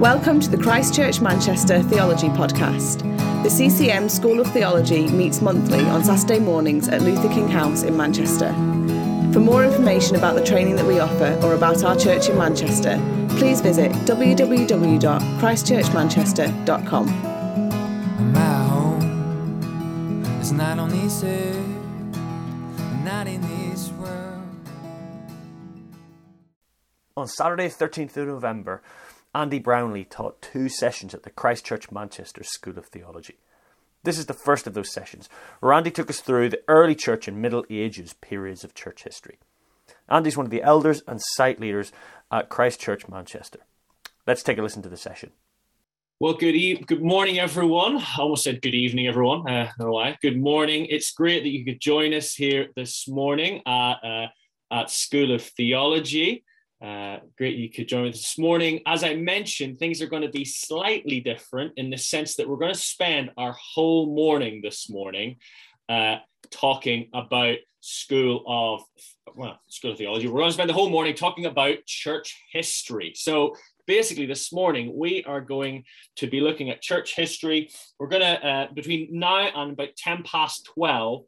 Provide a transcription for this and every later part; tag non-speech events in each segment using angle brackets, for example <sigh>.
Welcome to the Christchurch Manchester Theology Podcast. The CCM School of Theology meets monthly on Saturday mornings at Luther King House in Manchester. For more information about the training that we offer or about our church in Manchester, please visit www.christchurchmanchester.com. My home is not on this earth, not in this world. On Saturday, 13th of November, Andy Brownlee taught two sessions at the Christchurch Manchester School of Theology. This is the first of those sessions, where Andy took us through the early church and Middle Ages periods of church history. Andy's one of the elders and site leaders at Christchurch Manchester. Let's take a listen to the session. Well, good e- good morning, everyone. I almost said good evening, everyone. Uh, no why. Good morning. It's great that you could join us here this morning at uh, at School of Theology. Uh, great you could join us this morning. As I mentioned, things are going to be slightly different in the sense that we're going to spend our whole morning this morning uh, talking about School of well, School of Theology. We're going to spend the whole morning talking about church history. So basically this morning we are going to be looking at church history we're going to uh, between now and about 10 past 12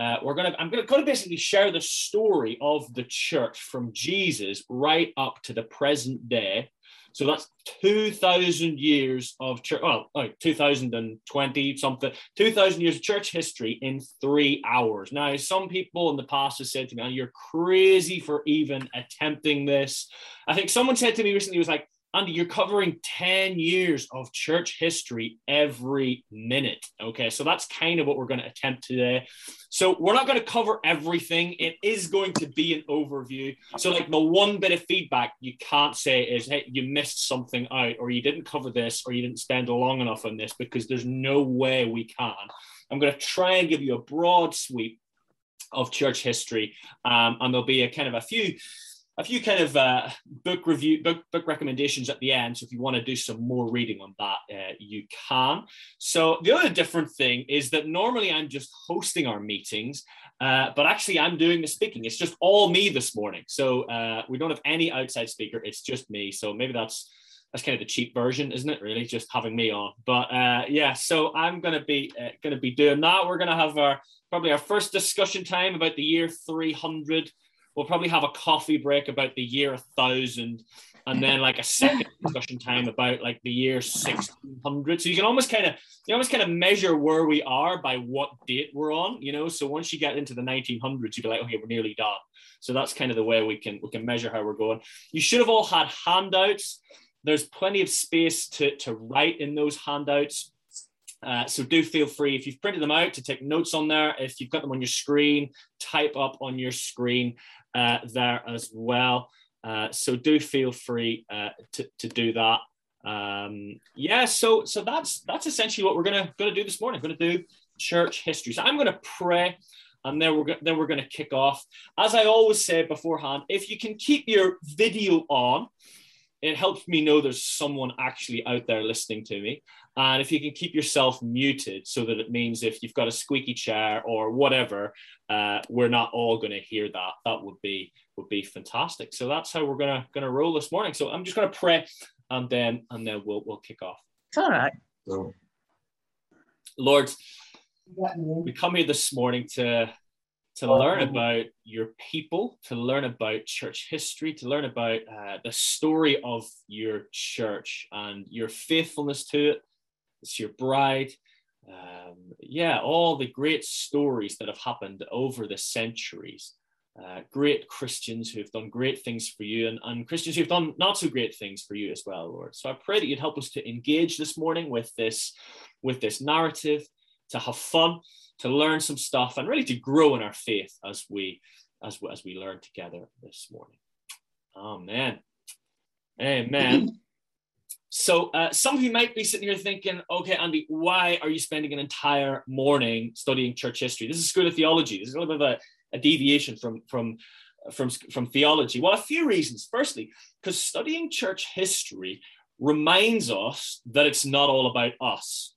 uh, we're to i'm going to basically share the story of the church from jesus right up to the present day. So that's 2000 years of church well oh, 2020 something 2000 years of church history in three hours. Now some people in the past have said to me oh, you're crazy for even attempting this. I think someone said to me recently was like Andy, you're covering 10 years of church history every minute. Okay, so that's kind of what we're going to attempt today. So we're not going to cover everything. It is going to be an overview. So, like the one bit of feedback you can't say is, hey, you missed something out, or you didn't cover this, or you didn't spend long enough on this, because there's no way we can. I'm going to try and give you a broad sweep of church history, um, and there'll be a kind of a few a few kind of uh, book review book, book recommendations at the end. So if you want to do some more reading on that uh, you can. So the other different thing is that normally i'm just hosting our meetings uh, but actually i'm doing the speaking. It's just all me this morning. So uh, we don't have any outside speaker. It's just me. So maybe that's that's kind of the cheap version isn't it really? Just having me on. But uh, yeah so i'm to be uh, to be doing that. We're to have our probably our first discussion time about the year 300 we'll probably have a coffee break about the year 1000 and then like a second discussion time about like the year 1600 so you can almost kind of you almost kind of measure where we are by what date we're on you know? So once you get into the 1900s you'd be like okay we're nearly done. So that's kind of the way we can we can measure how we're going. You should have all had handouts. There's plenty of space to to write in those handouts. Uh, so do feel free if you've printed them out to take notes on there. If you've got them on your screen, type up on your screen uh, there as well. Uh, so do feel free uh, to, to do that. Um, yeah, so so that's that's essentially what we're gonna gonna do this morning. We're gonna do church history. So I'm gonna pray, and then we're then we're gonna kick off. As I always say beforehand, if you can keep your video on, it helps me know there's someone actually out there listening to me. And if you can keep yourself muted so that it means if you've got a squeaky chair or whatever, uh, we're not all going to hear that. That would be would be fantastic. So that's how we're gonna gonna roll this morning. So I'm just gonna pray and then and then we'll we'll kick off. All right. Lord, we come here this morning to to learn about your people, to learn about church history, to learn about uh, the story of your church and your faithfulness to it. It's your bride. Um, yeah, all the great stories that have happened over the centuries. Uh, great Christians who have done great things for you, and, and Christians who have done not so great things for you as well, Lord. So I pray that you'd help us to engage this morning with this, with this narrative, to have fun, to learn some stuff, and really to grow in our faith as we, as we, as we learn together this morning. Amen. Amen. <clears throat> So uh, some of you might be sitting here thinking, okay, Andy, why are you spending an entire morning studying church history? This is School of Theology. This is a little bit of a, a deviation from, from, from, from theology. Well, a few reasons. Firstly, because studying church history reminds us that it's not all about us.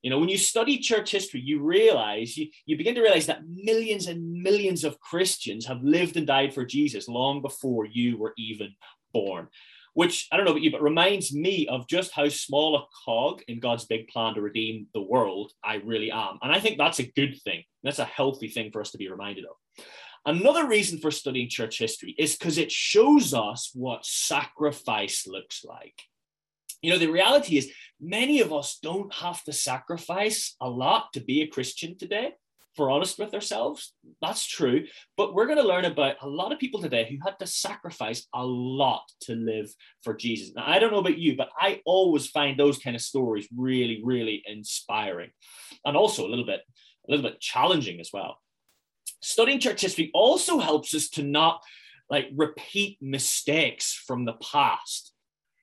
You know, when you study church history, you realize, you, you begin to realize that millions and millions of Christians have lived and died for Jesus long before you were even born which I don't know about you, but reminds me of just how small a cog in God's big plan to redeem the world I really am. And I think that's a good thing. That's a healthy thing for us to be reminded of. Another reason for studying church history is because it shows us what sacrifice looks like. You know, the reality is many of us don't have to sacrifice a lot to be a Christian today for honest with ourselves. That's true. But we're going to learn about a lot of people today who had to sacrifice a lot to live for Jesus. Now, I don't know about you, but I always find those kind of stories really, really inspiring and also a little bit, a little bit challenging as well. Studying church history also helps us to not like repeat mistakes from the past.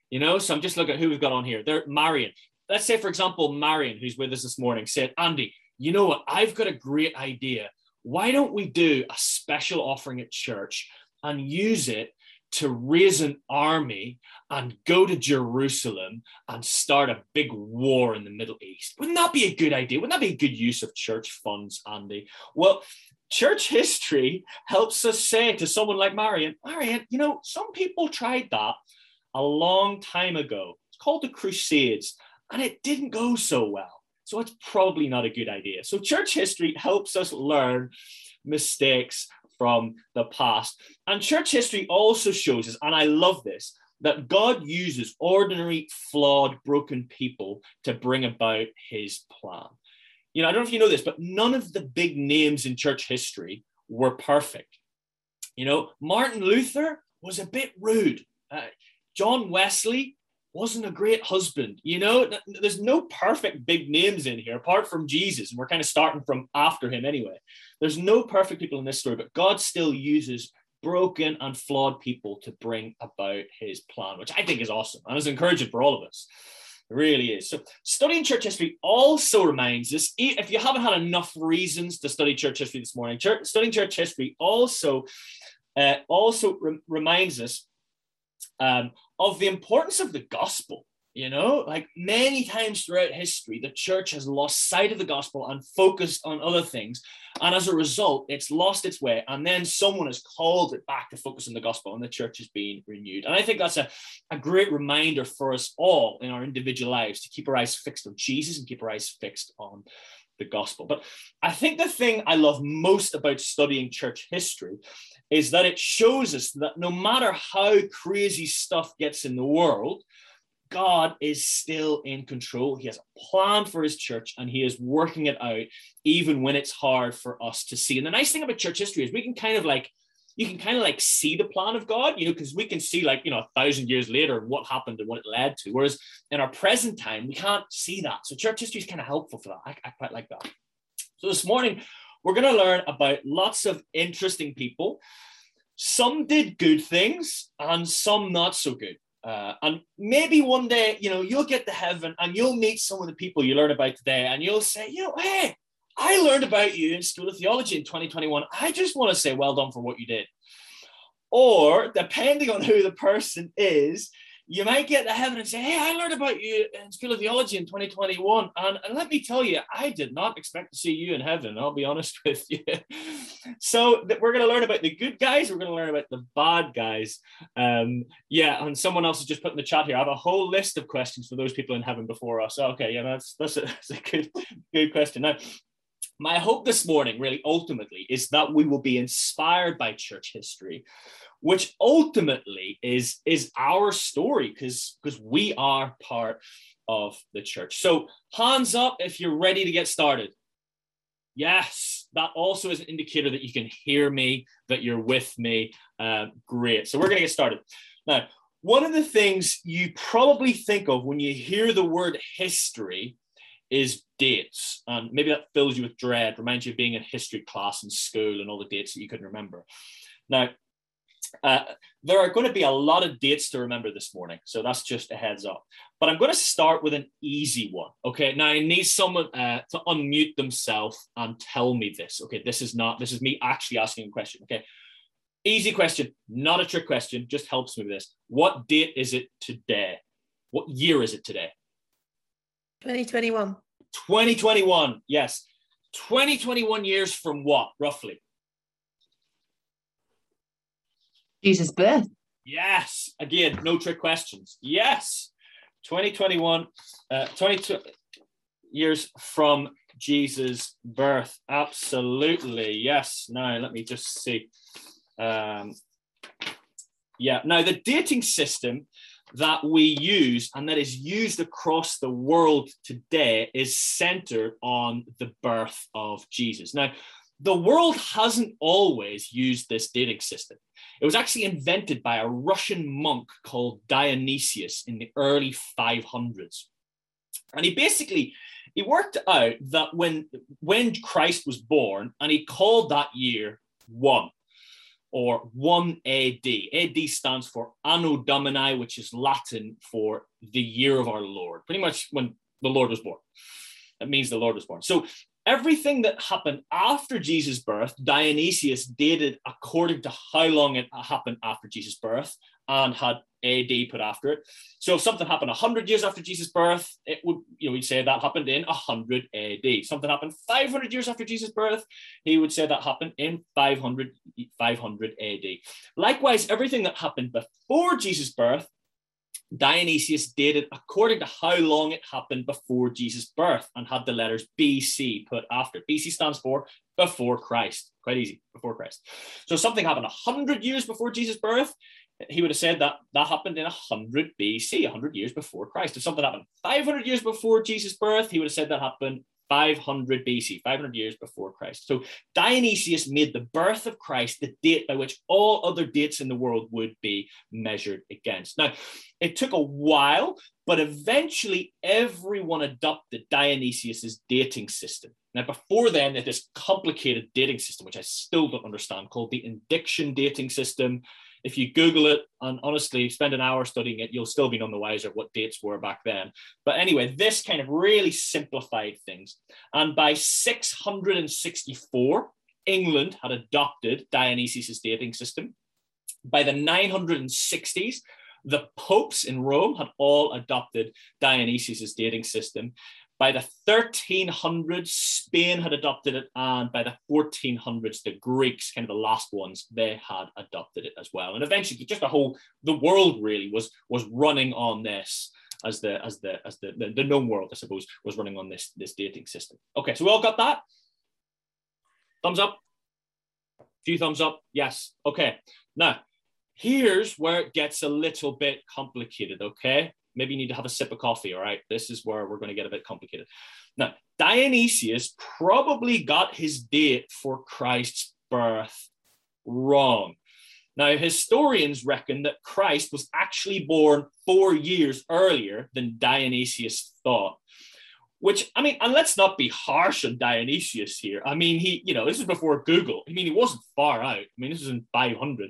You know, so I'm just looking at who we've got on here. There, Marion. Let's say, for example, Marion, who's with us this morning, said, Andy, you know what? I've got a great idea. Why don't we do a special offering at church and use it to raise an army and go to Jerusalem and start a big war in the Middle East? Wouldn't that be a good idea? Wouldn't that be a good use of church funds, Andy? Well, church history helps us say to someone like Marion, Marion, you know, some people tried that a long time ago. It's called the Crusades, and it didn't go so well. So it's probably not a good idea. So church history helps us learn mistakes from the past. And church history also shows us, and I love this, that God uses ordinary, flawed, broken people to bring about his plan. You know, I don't know if you know this, but none of the big names in church history were perfect. You know, Martin Luther was a bit rude. Uh, John Wesley wasn't a great husband. You know, there's no perfect big names in here apart from Jesus. And we're kind of starting from after him anyway. There's no perfect people in this story, but God still uses broken and flawed people to bring about his plan, which I think is awesome and is encouraging for all of us. It really is. So, studying church history also reminds us if you haven't had enough reasons to study church history this morning, church, studying church history also uh, also re- reminds us um, of the importance of the gospel. You know, like many times throughout history, the church has lost sight of the gospel and focused on other things. And as a result, it's lost its way. And then someone has called it back to focus on the gospel, and the church is being renewed. And I think that's a, a great reminder for us all in our individual lives to keep our eyes fixed on Jesus and keep our eyes fixed on the gospel. But I think the thing I love most about studying church history is that it shows us that no matter how crazy stuff gets in the world, God is still in control. He has a plan for his church and he is working it out, even when it's hard for us to see. And the nice thing about church history is we can kind of like, you can kind of like see the plan of God, you know, because we can see like, you know, a thousand years later what happened and what it led to. Whereas in our present time, we can't see that. So church history is kind of helpful for that. I, I quite like that. So this morning, we're going to learn about lots of interesting people. Some did good things and some not so good. Uh, and maybe one day, you know, you'll get to heaven and you'll meet some of the people you learn about today and you'll say, you know, hey, I learned about you in School of Theology in 2021. I just want to say well done for what you did. Or depending on who the person is, you might get to heaven and say, Hey, I learned about you in School of Theology in 2021. And, and let me tell you, I did not expect to see you in heaven. I'll be honest <laughs> with you. so we're going to learn about the good guys. We're going to learn about the bad guys. Um, yeah. And someone else has just put in the chat here. I have a whole list of questions for those people in heaven before us. Okay. Yeah, that's, that's, a, <laughs> that's a good, good question. Now, my hope this morning, really, ultimately, is that we will be inspired by church history which ultimately is is our story because because we are part of the church. So hands up if you're ready to get started. Yes that also is an indicator that you can hear me that you're with me. Uh, great. So we're going to get started. Now one of the things you probably think of when you hear the word history is dates and maybe that fills you with dread reminds you of being in history class in school and all the dates that you couldn't remember now uh, there are going to be a lot of dates to remember this morning, so that's just a heads up. But I'm going to start with an easy one. Okay, now I need someone uh, to unmute themselves and tell me this. Okay, this is not this is me actually asking a question. Okay, easy question, not a trick question, just helps me with this. What date is it today? What year is it today? 2021. 2021. Yes, 2021 years from what roughly? Jesus' birth. Yes. Again, no trick questions. Yes. 2021, uh, 22 years from Jesus' birth. Absolutely. Yes. Now, let me just see. Um, yeah. Now, the dating system that we use and that is used across the world today is centered on the birth of Jesus. Now, the world hasn't always used this dating system. It was actually invented by a Russian monk called Dionysius in the early 500s. And he basically he worked out that when when Christ was born and he called that year 1 or 1 AD. AD stands for Anno Domini, which is Latin for the year of our Lord. Pretty much when the Lord was born. That means the Lord was born. So everything that happened after Jesus' birth, Dionysius dated according to how long it happened after Jesus' birth and had AD put after it. So if something happened 100 years after Jesus' birth, it would, you know, we'd say that happened in 100 AD. Something happened 500 years after Jesus' birth, he would say that happened in 500, 500 AD. Likewise, everything that happened before Jesus' birth Dionysius dated according to how long it happened before Jesus' birth and had the letters BC put after. BC stands for before Christ. Quite easy, before Christ. So something happened 100 years before Jesus' birth, he would have said that that happened in 100 BC, 100 years before Christ. If something happened 500 years before Jesus' birth, he would have said that happened 500 BC, 500 years before Christ. So Dionysius made the birth of Christ the date by which all other dates in the world would be measured against. Now, it took a while, but eventually everyone adopted Dionysius's dating system. Now, before then, they had this complicated dating system, which I still don't understand, called the indiction dating system if you Google it and honestly spend an hour studying it, you'll still be none the wiser what dates were back then. But anyway, this kind of really simplified things. And by 664, England had adopted Dionysius' dating system. By the 960s, the popes in Rome had all adopted Dionysius' dating system. By the 1300s, Spain had adopted it, and by the 1400s, the Greeks, kind of the last ones, they had adopted it as well. And eventually, just the whole the world really was was running on this as the as the as the, the, the known world, I suppose, was running on this this dating system. Okay, so we all got that. Thumbs up. Few thumbs up. Yes. Okay. Now, here's where it gets a little bit complicated. Okay maybe you need to have a sip of coffee. All right. This is where we're going to get a bit complicated. Now, Dionysius probably got his date for Christ's birth wrong. Now, historians reckon that Christ was actually born four years earlier than Dionysius thought. Which, I mean, and let's not be harsh on Dionysius here. I mean, he, you know, this is before Google. I mean, he wasn't far out. I mean, this was in 500.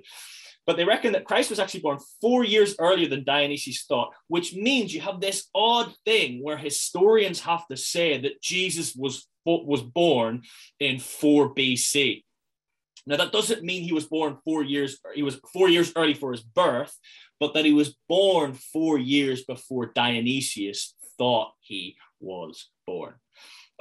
But they reckon that Christ was actually born four years earlier than Dionysius thought, which means you have this odd thing where historians have to say that Jesus was, was born in 4 BC. Now that doesn't mean he was born four years, he was four years early for his birth, but that he was born four years before Dionysius thought he was born.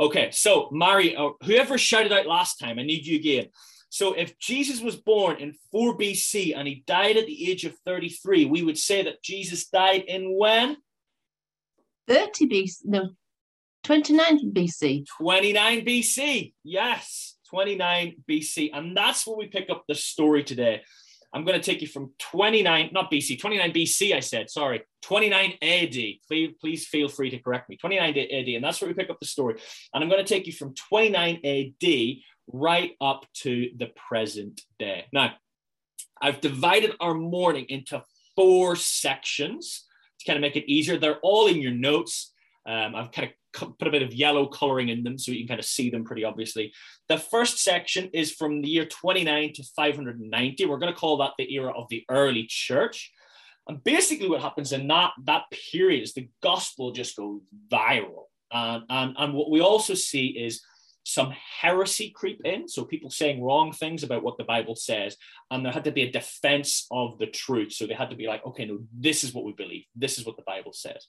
Okay, so Mari, uh, whoever shouted out last time, I need you again. So if Jesus was born in 4 BC and he died at the age of 33, we would say that Jesus died in when? 30 BC, no, 29 BC. 29 BC, yes, 29 BC. And that's where we pick up the story today. I'm going to take you from 29, not BC, 29 BC, I said, sorry, 29 AD. Please, please feel free to correct me. 29 AD. And that's where we pick up the story. And I'm going to take you from 29 AD right up to the present day. Now, I've divided our morning into four sections to kind of make it easier. They're all in your notes. Um, I've kind of put a bit of yellow coloring in them so you can kind of see them pretty obviously. The first section is from the year 29 to 590. We're going to call that the era of the early church. And basically, what happens in that, that period is the gospel just goes viral. Uh, and, and what we also see is some heresy creep in. So people saying wrong things about what the Bible says. And there had to be a defense of the truth. So they had to be like, okay, no, this is what we believe. This is what the Bible says.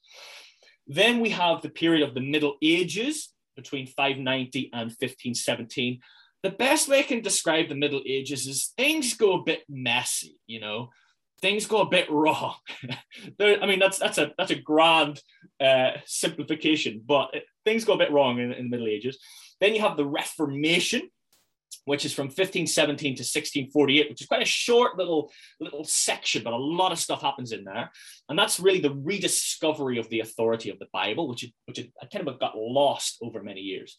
Then we have the period of the Middle Ages between 590 and 1517. The best way I can describe the Middle Ages is things go a bit messy, you know. things go a bit wrong. <laughs> I mean, that's that's a that's a grand uh, simplification, but things go a bit wrong in, in the Middle Ages. Then you have the Reformation, which is from 1517 to 1648, which is quite a short little little section, but a lot of stuff happens in there. And that's really the rediscovery of the authority of the Bible, which which kind of got lost over many years.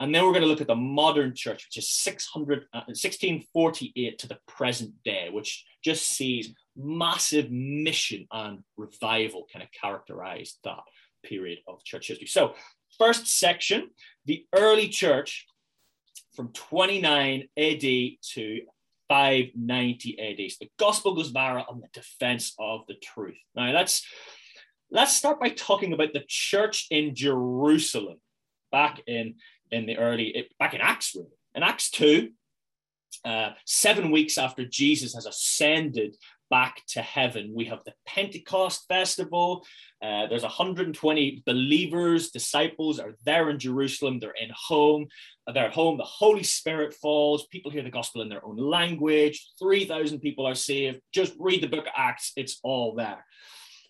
And then we're going to look at the modern church, which is 600, uh, 1648 to the present day, which just sees massive mission and revival kind of characterized that period of church history. So, first section, the early church from 29 AD to 590 AD. So the gospel goes viral on the defense of the truth. Now let's let's start by talking about the church in Jerusalem back in in the early back in Acts really. In Acts 2, uh, seven weeks after Jesus has ascended back to heaven. We have the Pentecost festival. Uh, there's 120 believers, disciples are there in Jerusalem. They're in home. They're at home. The Holy Spirit falls. People hear the gospel in their own language. 3,000 people are saved. Just read the book of Acts, it's all there.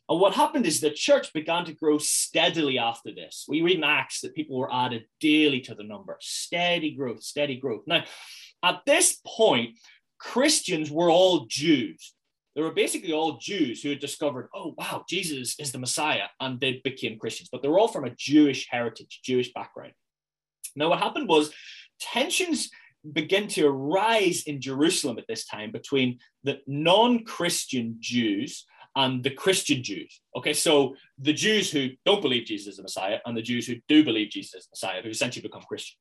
And what happened is the church began to grow steadily after this. We read in Acts that people were added daily to the number. Steady growth, steady growth. Now, at this point, Christians were all Jews they were basically all Jews who had discovered, oh, wow, Jesus is the Messiah, and they became Christians. But they were all from a Jewish heritage, Jewish background. Now, what happened was tensions began to arise in Jerusalem at this time between the non Christian Jews and the Christian Jews. Okay, so the Jews who don't believe Jesus is the Messiah and the Jews who do believe Jesus is the Messiah, who essentially become Christian.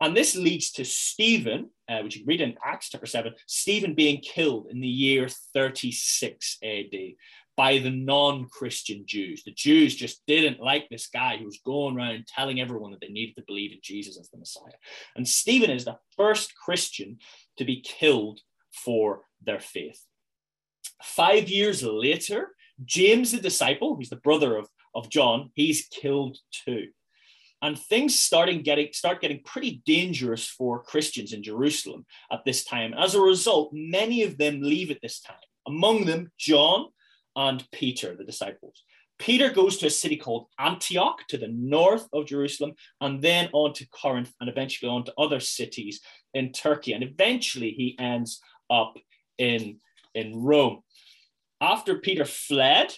And this leads to Stephen, uh, which you can read in Acts chapter 7, Stephen being killed in the year 36 AD by the non Christian Jews. The Jews just didn't like this guy who was going around telling everyone that they needed to believe in Jesus as the Messiah. And Stephen is the first Christian to be killed for their faith. Five years later, James the disciple, who's the brother of, of John, he's killed too and things starting getting start getting pretty dangerous for Christians in Jerusalem at this time. As a result, many of them leave at this time. Among them, John and Peter, the disciples. Peter goes to a city called Antioch to the north of Jerusalem, and then on to Corinth, and eventually on to other cities in Turkey. And eventually he ends up in, in Rome. After Peter fled,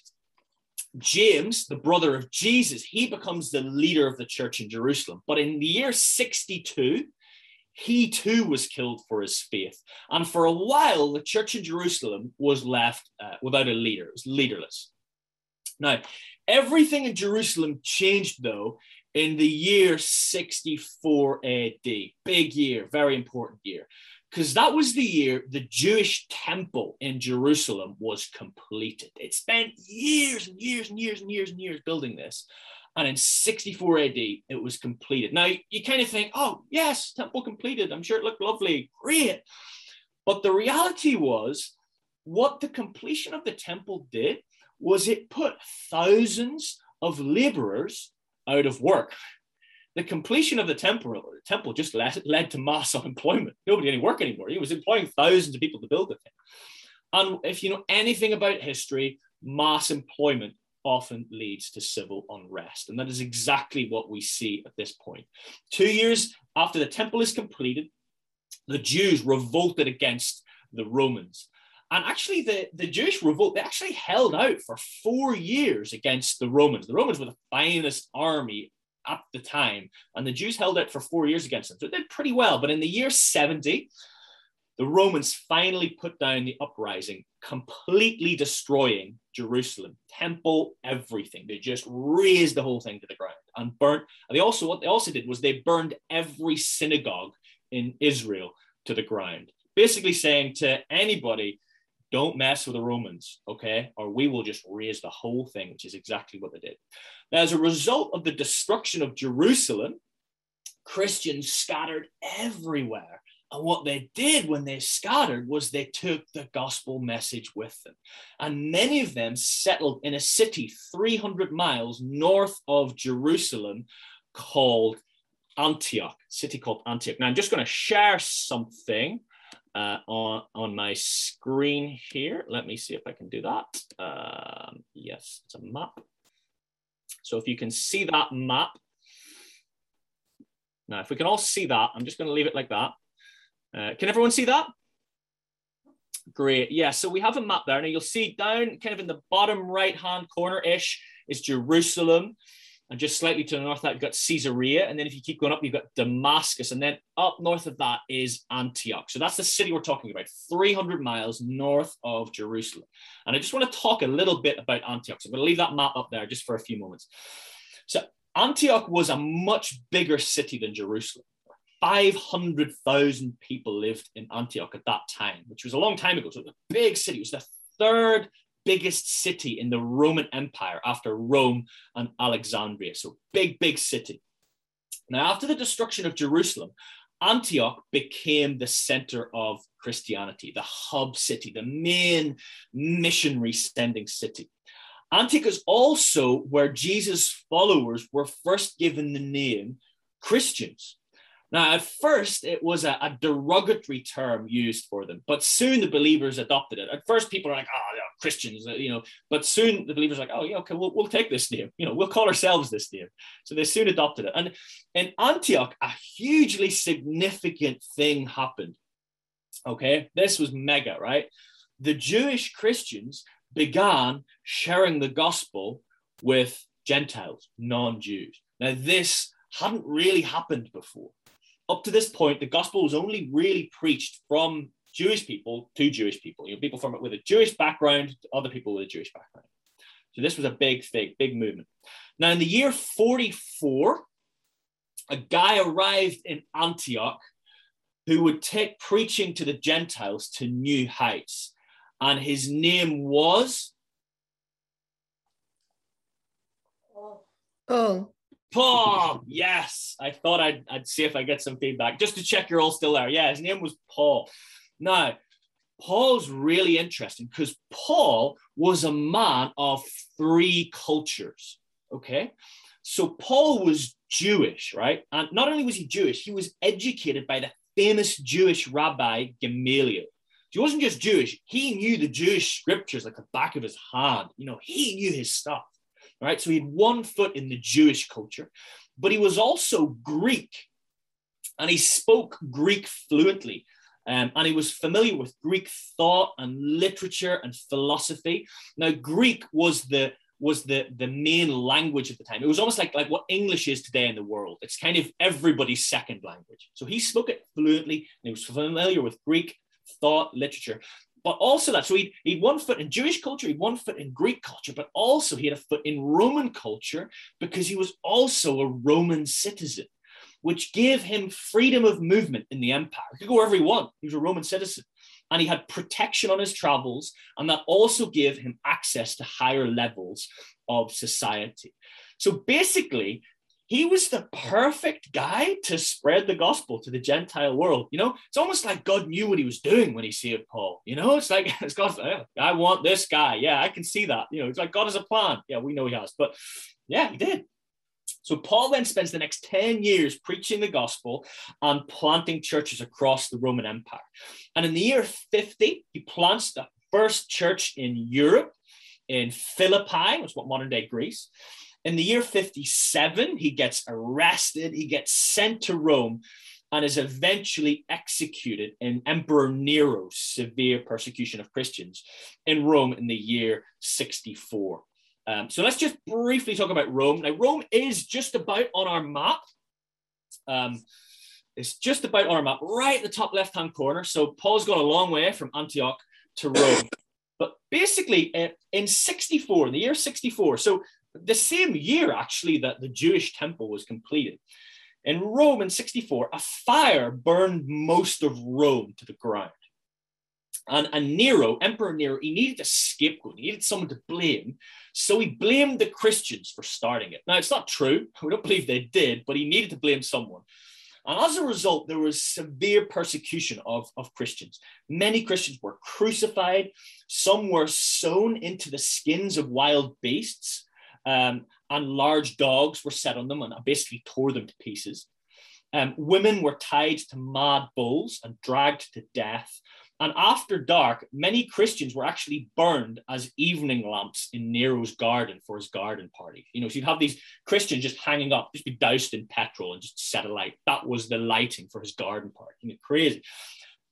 James, the brother of Jesus, he becomes the leader of the church in Jerusalem. But in the year 62, he too was killed for his faith. And for a while, the church in Jerusalem was left uh, without a leader, it was leaderless. Now, everything in Jerusalem changed, though, in the year 64 AD. Big year, very important year because that was the year the Jewish temple in Jerusalem was completed. It spent years and years and years and years and years building this. And in 64 AD, it was completed. Now, you kind of think, oh, yes, temple completed. I'm sure it looked lovely. Great. But the reality was, what the completion of the temple did was it put thousands of laborers out of work the completion of the temple, temple just led, led to mass <laughs> unemployment. Nobody had any work anymore. He was employing thousands of people to build the thing. And if you know anything about history, mass employment often leads to civil unrest. And that is exactly what we see at this point. Two years after the temple is completed, the Jews revolted against the Romans. And actually, the, the Jewish revolt, they actually held out for four years against the Romans. The Romans were the finest army at the time. And the Jews held out for four years against them. So it did pretty well. But in the year 70, the Romans finally put down the uprising, completely destroying Jerusalem, temple, everything. They just razed the whole thing to the ground and burnt. And they also, what they also did was they burned every synagogue in Israel to the ground, basically saying to anybody don't mess with the Romans, okay? Or we will just raze the whole thing, which is exactly what they did. Now, as a result of the destruction of Jerusalem, Christians scattered everywhere. And what they did when they scattered was they took the gospel message with them. And many of them settled in a city 300 miles north of Jerusalem called Antioch, city called Antioch. Now, I'm just going to share something uh, on, on my screen here. Let me see if I can do that. Um, yes, it's a map. So if you can see that map, now if we can all see that, I'm just going to leave it like that. Uh, can everyone see that? Great. Yeah, so we have a map there. Now you'll see down kind of in the bottom right hand corner ish is Jerusalem. And just slightly to the north of that, you've got Caesarea. And then if you keep going up, you've got Damascus. And then up north of that is Antioch. So that's the city we're talking about, 300 miles north of Jerusalem. And I just want to talk a little bit about Antioch. So I'm going to leave that map up there just for a few moments. So Antioch was a much bigger city than Jerusalem. 500,000 people lived in Antioch at that time, which was a long time ago. So it was a big city. It was the third biggest city in the Roman Empire after Rome and Alexandria. So big, big city. Now, after the destruction of Jerusalem, Antioch became the center of Christianity, the hub city, the main missionary sending city. Antioch is also where Jesus' followers were first given the name Christians. Now, at first, it was a, a, derogatory term used for them, but soon the believers adopted it. At first, people are like, oh, Christians, uh, you know, but soon the believers are like, oh, yeah, okay, we'll, we'll take this name. You know, we'll call ourselves this name. So they soon adopted it. And in Antioch, a hugely significant thing happened. Okay, this was mega, right? The Jewish Christians began sharing the gospel with Gentiles, non Jews. Now, this hadn't really happened before up to this point, the gospel was only really preached from Jewish people to Jewish people, you know, people from it with a Jewish background to other people with a Jewish background. So this was a big thing, big movement. Now, in the year 44, a guy arrived in Antioch who would take preaching to the Gentiles to new heights. And his name was Oh. oh. Paul. Yes, I thought I'd, I'd see if I get some feedback just to check you're all still there. Yeah, his name was Paul. Now, Paul's really interesting because Paul was a man of three cultures. Okay. So Paul was Jewish, right? And not only was he Jewish, he was educated by the famous Jewish rabbi Gamaliel. He wasn't just Jewish, he knew the Jewish scriptures like the back of his hand. You know, he knew his stuff right? So he had one foot in the Jewish culture, but he was also Greek and he spoke Greek fluently. Um, and he was familiar with Greek thought and literature and philosophy. Now, Greek was the was the, the main language at the time. It was almost like, like what English is today in the world. It's kind of everybody's second language. So he spoke it fluently and he was familiar with Greek thought, literature but also that. So he he'd one foot in Jewish culture, he'd one foot in Greek culture, but also he had a foot in Roman culture because he was also a Roman citizen, which gave him freedom of movement in the empire. He could go wherever he wanted. He was a Roman citizen. And he had protection on his travels, and that also gave him access to higher levels of society. So basically, he was the perfect guy to spread the gospel to the Gentile world. You know, it's almost like God knew what he was doing when he saved Paul. You know, it's like <laughs> it's God. Oh, I want this guy. Yeah, I can see that. You know, it's like God has a plan. Yeah, we know he has, but yeah, he did. So Paul then spends the next 10 years preaching the gospel and planting churches across the Roman Empire. And in the year 50, he plants the first church in Europe in Philippi, which is what modern day Greece. In the year 57, he gets arrested, he gets sent to Rome, and is eventually executed in Emperor Nero's severe persecution of Christians in Rome in the year 64. Um, so let's just briefly talk about Rome. Now, Rome is just about on our map. Um, it's just about on our map, right at the top left hand corner. So Paul's gone a long way from Antioch to Rome. <coughs> But basically, uh, in 64, in the year 64, so the same year, actually, that the Jewish temple was completed. In Rome in 64, a fire burned most of Rome to the ground. And, and Nero, Emperor Nero, he needed a scapegoat. He needed someone to blame. So he blamed the Christians for starting it. Now, it's not true. <laughs> We don't believe they did, but he needed to blame someone. And as a result, there was severe persecution of, of Christians. Many Christians were crucified. Some were sewn into the skins of wild beasts um, and large dogs were set on them and basically tore them to pieces. Um, women were tied to mad bulls and dragged to death. And after dark, many Christians were actually burned as evening lamps in Nero's garden for his garden party. You know, so you'd have these Christians just hanging up, just be doused in petrol and just set alight. That was the lighting for his garden party. You know, crazy.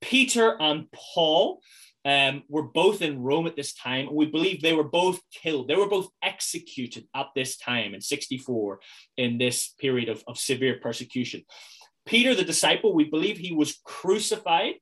Peter and Paul um, were both in Rome at this time. And We believe they were both killed. They were both executed at this time in 64 in this period of, of severe persecution. Peter, the disciple, we believe he was crucified,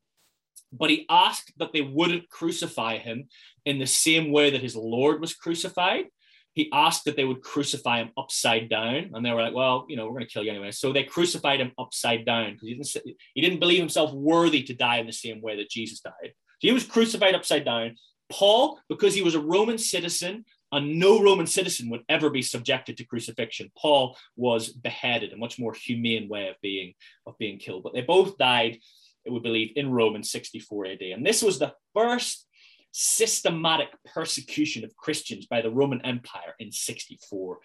but he asked that they wouldn't crucify him in the same way that his Lord was crucified. He asked that they would crucify him upside down, and they were like, "Well, you know, we're going to kill you anyway." So they crucified him upside down because he didn't he didn't believe himself worthy to die in the same way that Jesus died. So he was crucified upside down. Paul, because he was a Roman citizen, and no Roman citizen would ever be subjected to crucifixion. Paul was beheaded, a much more humane way of being of being killed. But they both died, we believe, in Rome in 64 AD. And this was the first systematic persecution of Christians by the Roman Empire in 64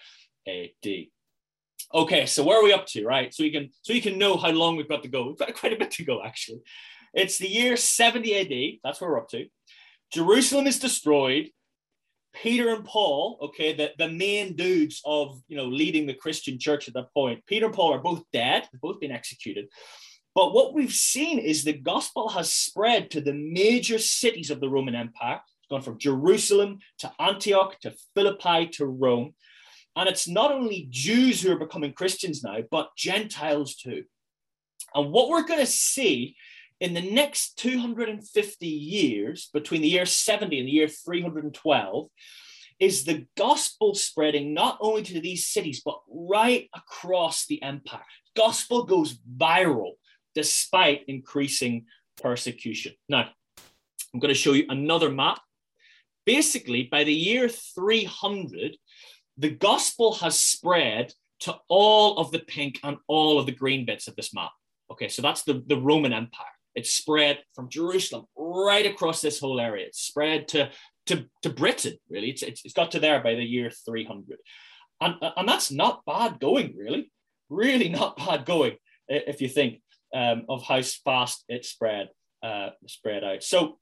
AD. Okay, so where are we up to, right? So you can so you can know how long we've got to go. We've got quite a bit to go, actually. It's the year 70 AD. That's where we're up to. Jerusalem is destroyed. Peter and Paul, okay, the, the main dudes of you know leading the Christian church at that point, Peter and Paul are both dead, they've both been executed. But what we've seen is the gospel has spread to the major cities of the Roman Empire. It's gone from Jerusalem to Antioch to Philippi to Rome. And it's not only Jews who are becoming Christians now, but Gentiles too. And what we're going to see in the next 250 years, between the year 70 and the year 312, is the gospel spreading not only to these cities, but right across the empire. Gospel goes viral despite increasing persecution. Now, I'm going to show you another map. Basically, by the year 300, the gospel has spread to all of the pink and all of the green bits of this map. Okay, so that's the, the Roman Empire. It's spread from Jerusalem right across this whole area. It's spread to, to, to Britain, really. It's, it's, it's got to there by the year 300. And, and that's not bad going, really. Really not bad going, if you think um, of how fast it spread, uh, spread out. So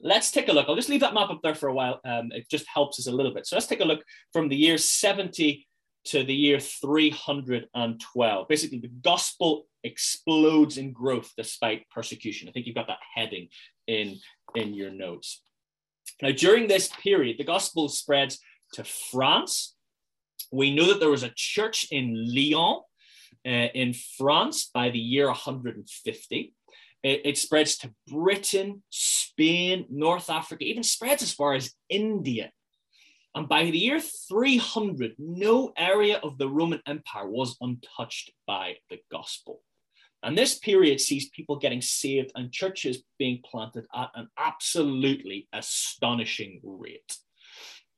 let's take a look. I'll just leave that map up there for a while. Um, it just helps us a little bit. So let's take a look from the year 70 to the year 312. Basically, the gospel explodes in growth despite persecution. I think you've got that heading in, in your notes. Now, during this period, the gospel spreads to France. We know that there was a church in Lyon Uh, in France by the year 150. It, it spreads to Britain, Spain, North Africa, even spreads as far as India and by the year 300, no area of the Roman Empire was untouched by the gospel. And this period sees people getting saved and churches being planted at an absolutely astonishing rate.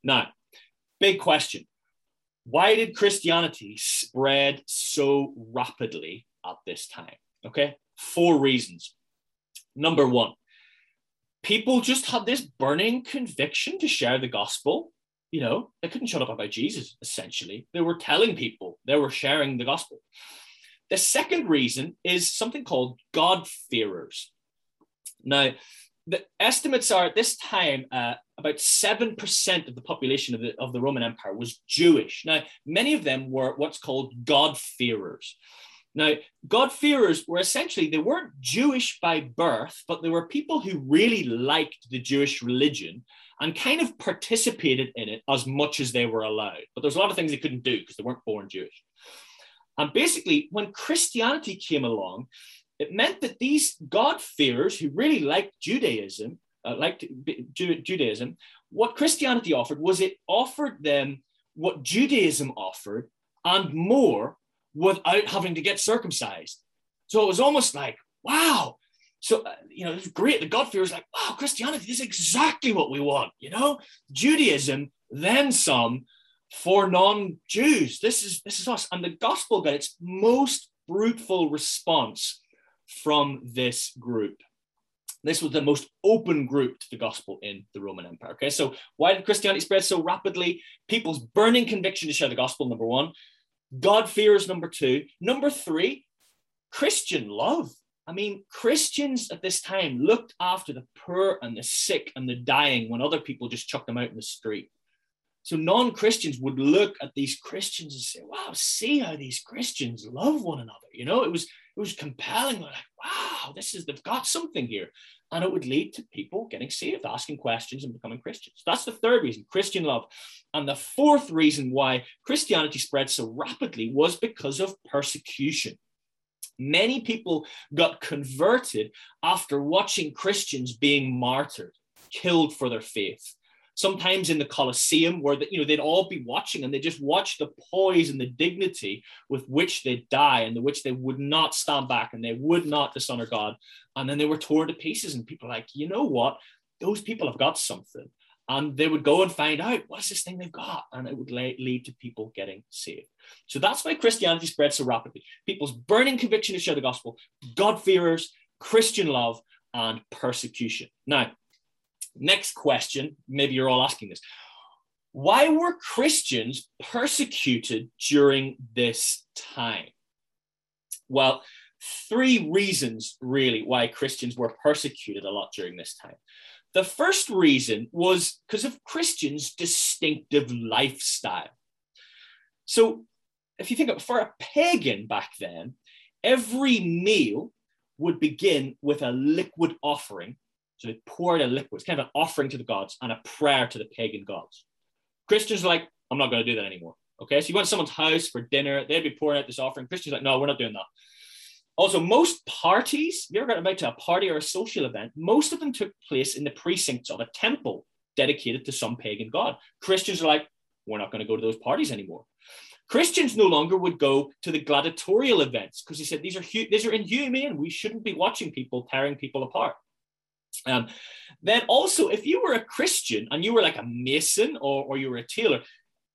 Now, big question why did Christianity spread so rapidly at this time? Okay, four reasons. Number one, people just had this burning conviction to share the gospel you know, they couldn't shut up about Jesus, essentially. They were telling people, they were sharing the gospel. The second reason is something called God-fearers. Now, the estimates are at this time uh, about 7% of the population of the, of the Roman Empire was Jewish. Now, many of them were what's called God-fearers. Now, God-fearers were essentially, they weren't Jewish by birth, but they were people who really liked the Jewish religion and kind of participated in it as much as they were allowed. But there's a lot of things they couldn't do because they weren't born Jewish. And basically, when Christianity came along, it meant that these God-fearers who really liked Judaism, uh, liked Ju- Judaism, what Christianity offered was it offered them what Judaism offered and more without having to get circumcised. So it was almost like, wow, so, uh, you know, it's great. The God-fearers like, wow, Christianity, is exactly what we want, you know? Judaism, then some for non-Jews. This is this is us. And the gospel got its most fruitful response from this group. This was the most open group to the gospel in the Roman Empire. Okay, so why did Christianity spread so rapidly? People's burning conviction to share the gospel, number one. God-fearers, number two. Number three, Christian love. I mean, Christians at this time looked after the poor and the sick and the dying when other people just chucked them out in the street. So non Christians would look at these Christians and say, "Wow, see how these Christians love one another." You know, it was it was compelling. They're like, "Wow, this is they've got something here," and it would lead to people getting saved, asking questions, and becoming Christians. That's the third reason: Christian love. And the fourth reason why Christianity spread so rapidly was because of persecution. Many people got converted after watching Christians being martyred, killed for their faith sometimes in the Colosseum, where the, you know they'd all be watching and they just watch the poise and the dignity with which they die and the which they would not stand back and they would not dishonor God. And then they were torn to pieces, and people like, you know what? Those people have got something. And they would go and find out what's this thing they've got, and it would lead to people getting saved. So that's why Christianity spread so rapidly. People's burning conviction to share the gospel, God-fearers, Christian love, and persecution. Now, Next question, maybe you're all asking this. Why were Christians persecuted during this time? Well, three reasons really why Christians were persecuted a lot during this time. The first reason was because of Christians' distinctive lifestyle. So, if you think of for a pagan back then, every meal would begin with a liquid offering so they poured a liquid. It's kind of an offering to the gods and a prayer to the pagan gods. Christians are like, I'm not going to do that anymore. Okay, so you went to someone's house for dinner, they'd be pouring out this offering. Christians are like, no, we're not doing that. Also, most parties, you ever got to a party or a social event, most of them took place in the precincts of a temple dedicated to some pagan god. Christians are like, we're not going to go to those parties anymore. Christians no longer would go to the gladiatorial events because he said these are these are inhumane. We shouldn't be watching people tearing people apart. Um, then also, if you were a Christian and you were like a mason or, or you were a tailor,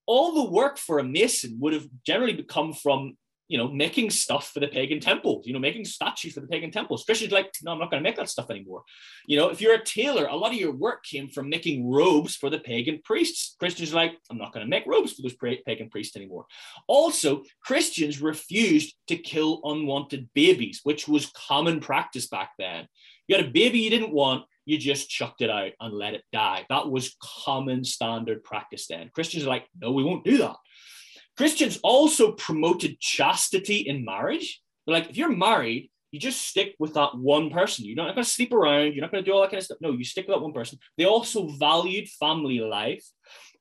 all the work for a mason would have generally come from you know making stuff for the pagan temples you know making statues for the pagan temples. Christians like no i'm not going to make that stuff anymore. You know if you're a tailor a lot of your work came from making robes for the pagan priests. Christians like i'm not going to make robes for those pagan priests anymore. Also christians refused to kill unwanted babies which was common practice back then you had a baby you didn't want, you just chucked it out and let it die. That was common standard practice then. Christians are like, no, we won't do that. Christians also promoted chastity in marriage. They're like, if you're married, you just stick with that one person. You're not going to sleep around. You're not going to do all that kind of stuff. No, you stick with that one person. They also valued family life.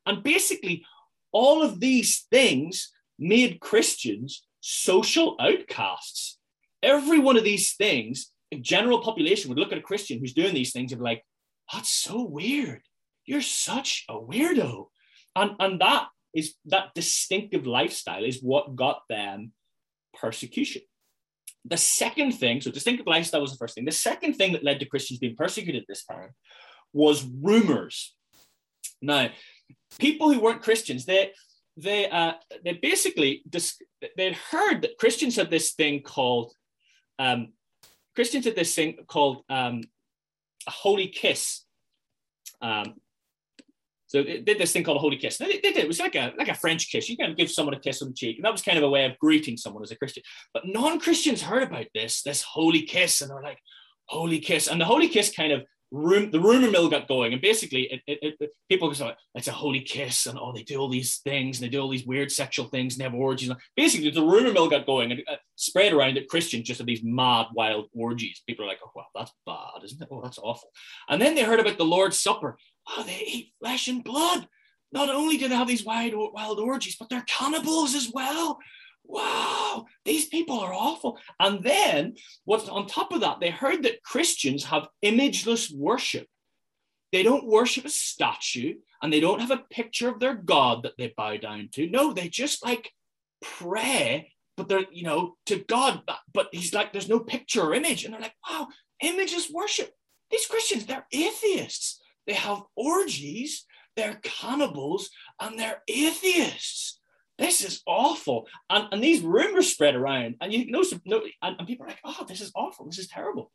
And basically, all of these things made Christians social outcasts. Every one of these things general population would look at a Christian who's doing these things and be like, that's so weird. You're such a weirdo. And, and that is that distinctive lifestyle is what got them persecution. The second thing, so distinctive lifestyle was the first thing. The second thing that led to Christians being persecuted this time was rumors. Now, people who weren't Christians, they they uh, they basically they'd heard that Christians had this thing called um, Christians did this thing called um, a holy kiss. Um, so they did this thing called a holy kiss. They, did. It was like a like a French kiss. You can give someone a kiss on the cheek, and that was kind of a way of greeting someone as a Christian. But non-Christians heard about this, this holy kiss, and they're like, "Holy kiss!" And the holy kiss kind of room the rumor mill got going and basically it, it, it, people go like it's a holy kiss and oh they do all these things and they do all these weird sexual things and they have orgies basically the rumor mill got going and uh, spread around that christians just have these mad wild orgies. People are like oh well that's bad isn't it? Oh that's awful. And then they heard about the lord's supper. Oh they eat flesh and blood. Not only do they have these wild wild orgies but they're cannibals as well wow, these people are awful. And then what's on top of that, they heard that Christians have imageless worship. They don't worship a statue and they don't have a picture of their God that they bow down to. No, they just like pray, but they're, you know, to God, but he's like, there's no picture or image. And they're like, wow, imageless worship. These Christians, they're atheists. They have orgies, they're cannibals, and they're atheists this is awful. And, and these rumors spread around, and you know, no, and, and people are like, oh, this is awful. This is terrible.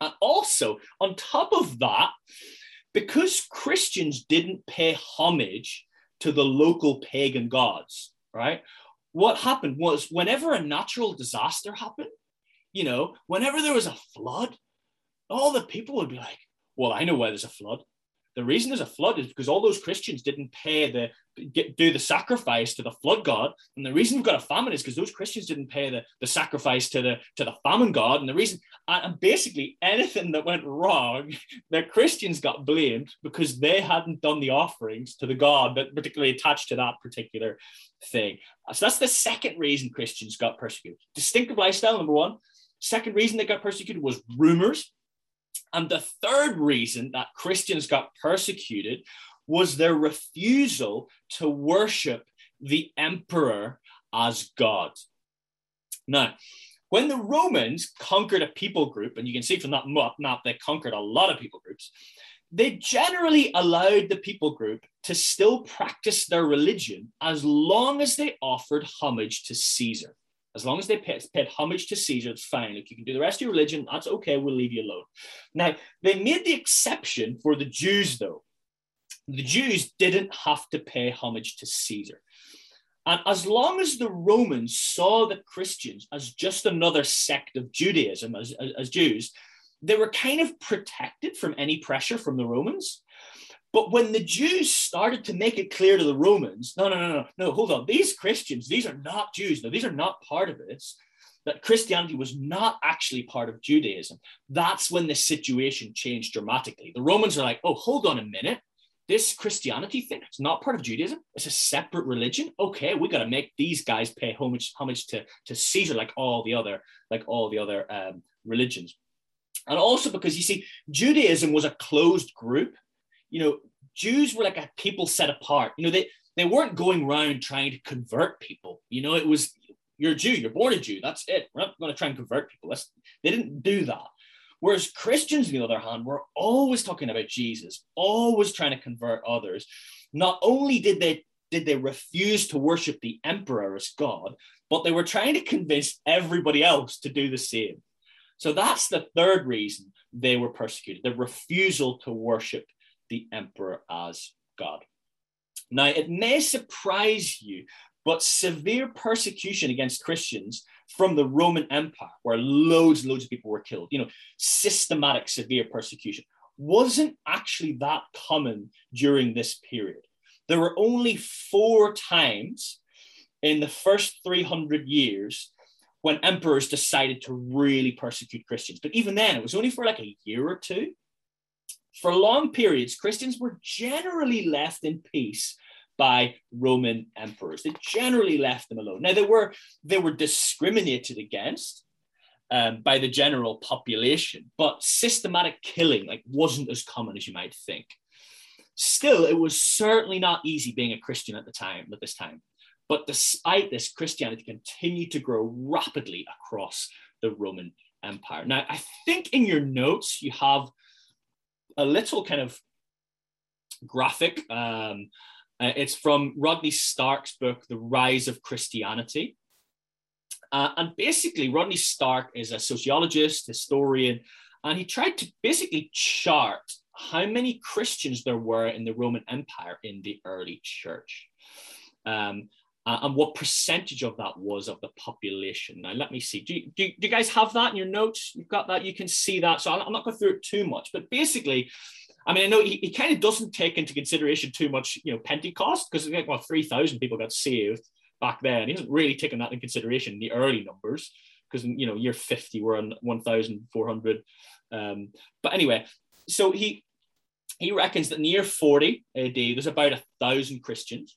And also, on top of that, because Christians didn't pay homage to the local pagan gods, right? What happened was whenever a natural disaster happened, You know, whenever there was a flood, all the people would be like, well, I know why there's a flood. The reason there's a flood is because all those Christians didn't pay the get, do the sacrifice to the flood god, and the reason we've got a famine is because those Christians didn't pay the, the sacrifice to the to the famine god, and the reason and basically anything that went wrong, <laughs> the Christians got blamed because they hadn't done the offerings to the god that particularly attached to that particular thing. So that's the second reason Christians got persecuted. Distinctive lifestyle, number one. Second reason they got persecuted was rumors. And the third reason that Christians got persecuted was their refusal to worship the emperor as God. Now, when the Romans conquered a people group, and you can see from that map, they conquered a lot of people groups, they generally allowed the people group to still practice their religion as long as they offered homage to Caesar. As long as they paid, homage to Caesar, it's fine. If you can do the rest of your religion, that's okay. We'll leave you alone. Now, they made the exception for the Jews, though. The Jews didn't have to pay homage to Caesar. And as long as the Romans saw the Christians as just another sect of Judaism, as, as, as Jews, they were kind of protected from any pressure from the Romans. But when the Jews started to make it clear to the Romans, no, no, no, no, no, hold on, these Christians, these are not Jews, no, these are not part of this, that Christianity was not actually part of Judaism, that's when the situation changed dramatically. The Romans are like, oh, hold on a minute. This Christianity thing, it's not part of Judaism. It's a separate religion. Okay, we got to make these guys pay homage, homage to, to Caesar, like all the other, like all the other um, religions. And also because you see, Judaism was a closed group you know, Jews were like a people set apart. You know, they they weren't going around trying to convert people. You know, it was you're a Jew, you're born a Jew. That's it. We're not going to try and convert people. That's, they didn't do that. Whereas Christians, on the other hand, were always talking about Jesus, always trying to convert others. Not only did they did they refuse to worship the emperor as God, but they were trying to convince everybody else to do the same. So that's the third reason they were persecuted: the refusal to worship the emperor as God. Now, it may surprise you, but severe persecution against Christians from the Roman Empire, where loads and loads of people were killed, you know, systematic severe persecution, wasn't actually that common during this period. There were only four times in the first 300 years when emperors decided to really persecute Christians. But even then, it was only for like a year or two. For long periods, Christians were generally left in peace by Roman emperors. They generally left them alone. Now they were they were discriminated against um, by the general population, but systematic killing like wasn't as common as you might think. Still, it was certainly not easy being a Christian at the time at this time. But despite this, Christianity continued to grow rapidly across the Roman Empire. Now, I think in your notes you have a little kind of graphic. Um, uh, it's from Rodney Stark's book, The Rise of Christianity. Uh, and basically, Rodney Stark is a sociologist, historian, and he tried to basically chart how many Christians there were in the Roman Empire in the early church. Um, uh, and what percentage of that was of the population. Now, let me see. Do you, do, do you guys have that in your notes? You've got that. You can see that. So I'm not going through it too much, but basically, I mean, I know he, he kind of doesn't take into consideration too much, you know, Pentecost because like, well, 3,000 people got saved back then. He hasn't really taken that in consideration in the early numbers because, you know, year 50, we're on 1,400. Um, but anyway, so he he reckons that in the year 40 AD, there's about a thousand Christians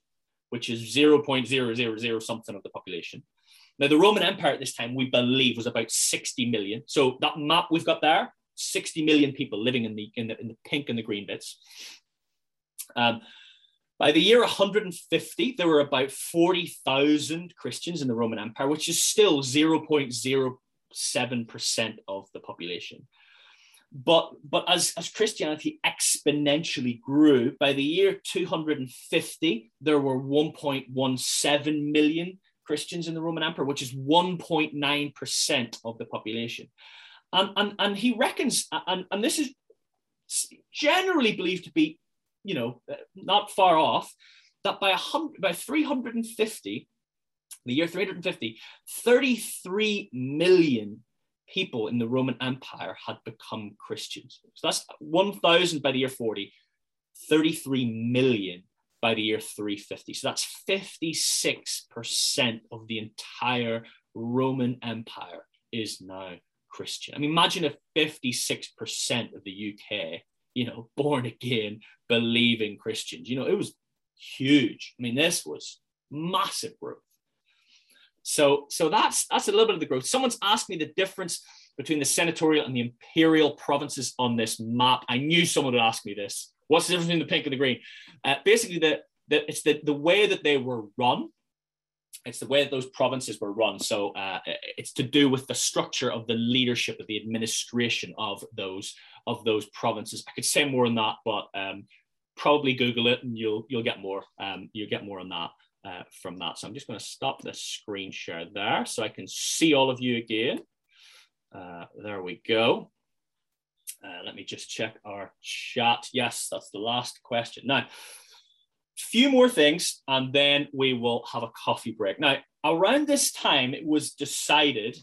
which is 0.000 something of the population. Now, the Roman Empire at this time, we believe, was about 60 million. So that map we've got there, 60 million people living in the in the, in the pink and the green bits. Um, by the year 150, there were about 40,000 Christians in the Roman Empire, which is still 0.07% of the population. But but as, as Christianity exponentially grew, by the year 250, there were 1.17 million Christians in the Roman Empire, which is 1.9% of the population. And, and, and he reckons, and, and this is generally believed to be, you know, not far off, that by, 100, by 350, the year 350, 33 million people in the Roman Empire had become Christians. So that's 1,000 by the year 40, 33 million by the year 350. So that's 56% of the entire Roman Empire is now Christian. I mean, imagine if 56% of the UK, you know, <laughs> born again, believing Christians. You know, it was huge. I mean, this was massive growth. So, so that's that's a little bit of the growth. Someone's asked me the difference between the senatorial and the imperial provinces on this map. I knew someone would ask me this. What's the difference between the pink and the green? Uh, basically, the, the it's the, the way that they were run. It's the way that those provinces were run. So uh, it's to do with the structure of the leadership of the administration of those of those provinces. I could say more on that, but um, probably Google it and you'll you'll get more. Um, you'll get more on that uh, from that. So I'm just going to stop the screen share there so I can see all of you again. Uh, there we go. Uh, let me just check our chat. Yes, that's the last question. Now, a few more things, and then we will have a coffee break. Now, around this time, it was decided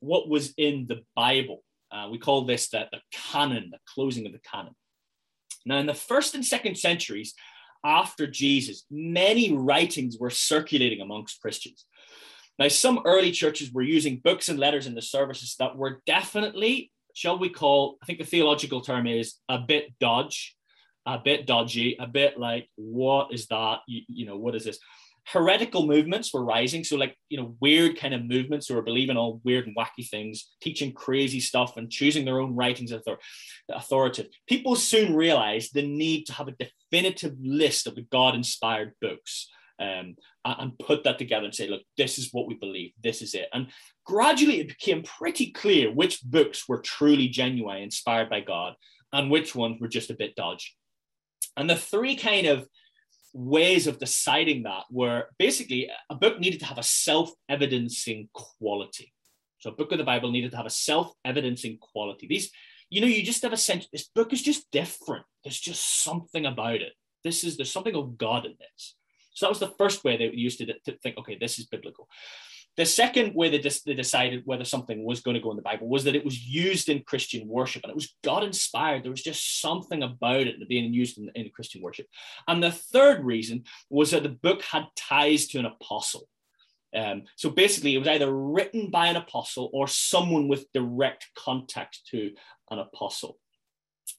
what was in the Bible. Uh, we call this the, the canon, the closing of the canon. Now, in the first and second centuries after Jesus, many writings were circulating amongst Christians. Now, some early churches were using books and letters in the services that were definitely shall we call, I think the theological term is a bit dodge, a bit dodgy, a bit like, what is that? You, you know, what is this? Heretical movements were rising. So, like, you know, weird kind of movements who were believing all weird and wacky things, teaching crazy stuff and choosing their own writings as authoritative. People soon realized the need to have a definitive list of the God inspired books um, and put that together and say, look, this is what we believe, this is it. And gradually it became pretty clear which books were truly genuine, inspired by God, and which ones were just a bit dodgy. And the three kind of ways of deciding that were basically a book needed to have a self evidencing quality. So a book of the Bible needed to have a self evidencing quality. These, you know, you just have a sense this book is just different. There's just something about it. This is, there's something of God in this. So that was the first way they used to, to think, okay, this is biblical. The second way they, they decided whether something was going to go in the Bible was that it was used in Christian worship and it was God inspired. There was just something about it being used in, in Christian worship. And the third reason was that the book had ties to an apostle. Um, so basically, it was either written by an apostle or someone with direct contact to an apostle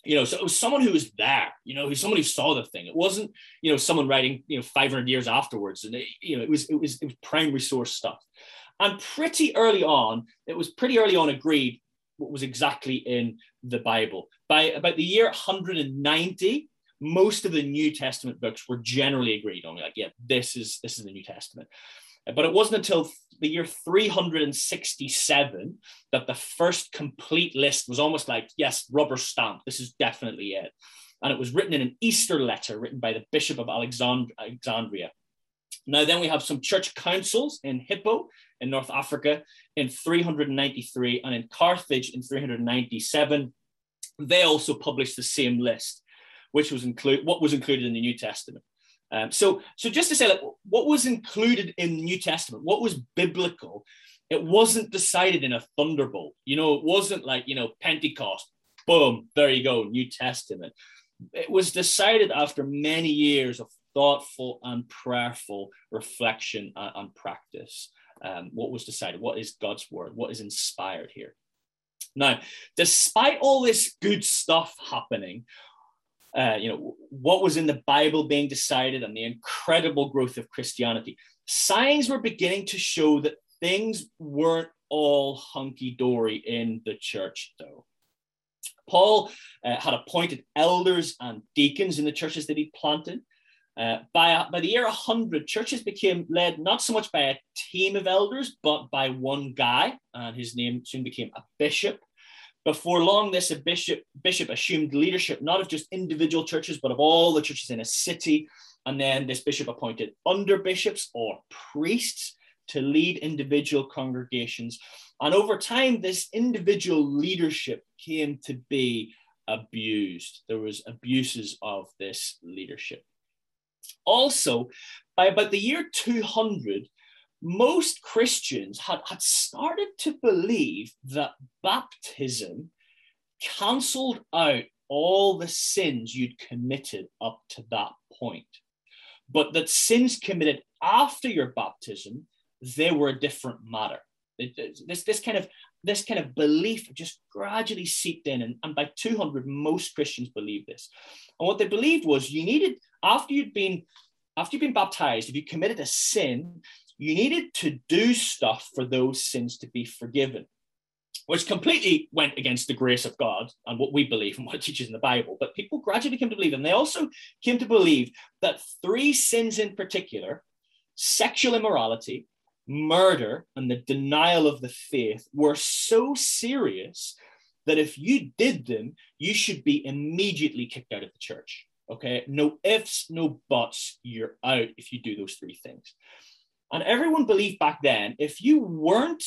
you know, so it was someone who was there, you know, who saw the thing. It wasn't, you know, someone writing, you know, 500 years afterwards. And, it, you know, it was, it was, it was primary source stuff. And pretty early on, it was pretty early on agreed what was exactly in the Bible. By about the year 190, most of the New Testament books were generally agreed on. Like, yeah, this is this is the New Testament. But it wasn't until the year 367 that the first complete list was almost like, yes, rubber stamp, this is definitely it. And it was written in an Easter letter written by the Bishop of Alexandria. Now, then we have some church councils in Hippo in North Africa in 393 and in Carthage in 397. They also published the same list, which was include what was included in the New Testament. Um, so, so just to say, like, what was included in the New Testament, what was biblical, it wasn't decided in a thunderbolt. You know, it wasn't like you know Pentecost, boom, there you go, New Testament. It was decided after many years of thoughtful and prayerful reflection and, and practice. Um, what was decided? What is God's word? What is inspired here? Now, despite all this good stuff happening, uh, you know, what was in the Bible being decided and the incredible growth of Christianity. Signs were beginning to show that things weren't all hunky dory in the church, though. Paul uh, had appointed elders and deacons in the churches that he planted. Uh, by, by the year 100, churches became led not so much by a team of elders, but by one guy, and his name soon became a bishop. Before long, this bishop, bishop assumed leadership not of just individual churches, but of all the churches in a city. And then this bishop appointed under bishops or priests to lead individual congregations. And over time, this individual leadership came to be abused. There was abuses of this leadership. Also, by about the year 200, most Christians had, had started to believe that baptism cancelled out all the sins you'd committed up to that point. But that sins committed after your baptism, they were a different matter. This, this kind of this kind of belief just gradually seeped in, and, and by 200, most Christians believed this. And what they believed was you needed after you'd been after you've been baptized, if you committed a sin, you needed to do stuff for those sins to be forgiven, which completely went against the grace of God and what we believe and <laughs> what it teaches in the Bible. But people gradually came to believe, and they also came to believe that three sins in particular sexual immorality, murder, and the denial of the faith were so serious that if you did them, you should be immediately kicked out of the church. Okay, no ifs, no buts, you're out if you do those three things. And everyone believed back then if you weren't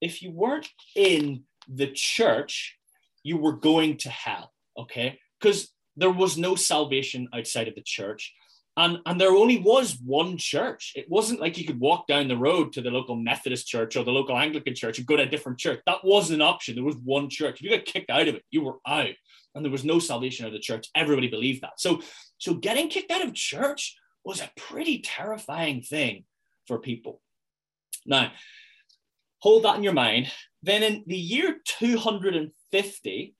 if you weren't in the church, you were going to hell. Okay, because there was no salvation outside of the church. And, and there only was one church. It wasn't like you could walk down the road to the local Methodist church or the local Anglican church and go to a different church. That wasn't an option. There was one church. If you got kicked out of it, you were out and there was no salvation out of the church. Everybody believed that. So, so getting kicked out of church was a pretty terrifying thing for people. Now, hold that in your mind. Then in the year 250,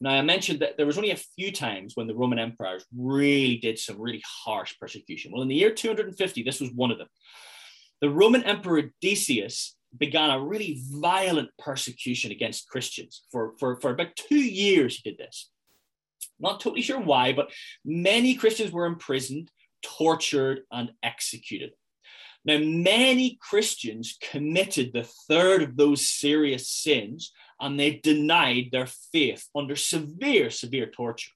now I mentioned that there was only a few times when the Roman emperors really did some really harsh persecution. Well, in the year 250, this was one of them. The Roman Emperor Decius began a really violent persecution against Christians. For, for, for about two years, he did this. Not totally sure why, but many Christians were imprisoned, tortured, and executed. Now, many Christians committed the third of those serious sins and they denied their faith under severe, severe torture.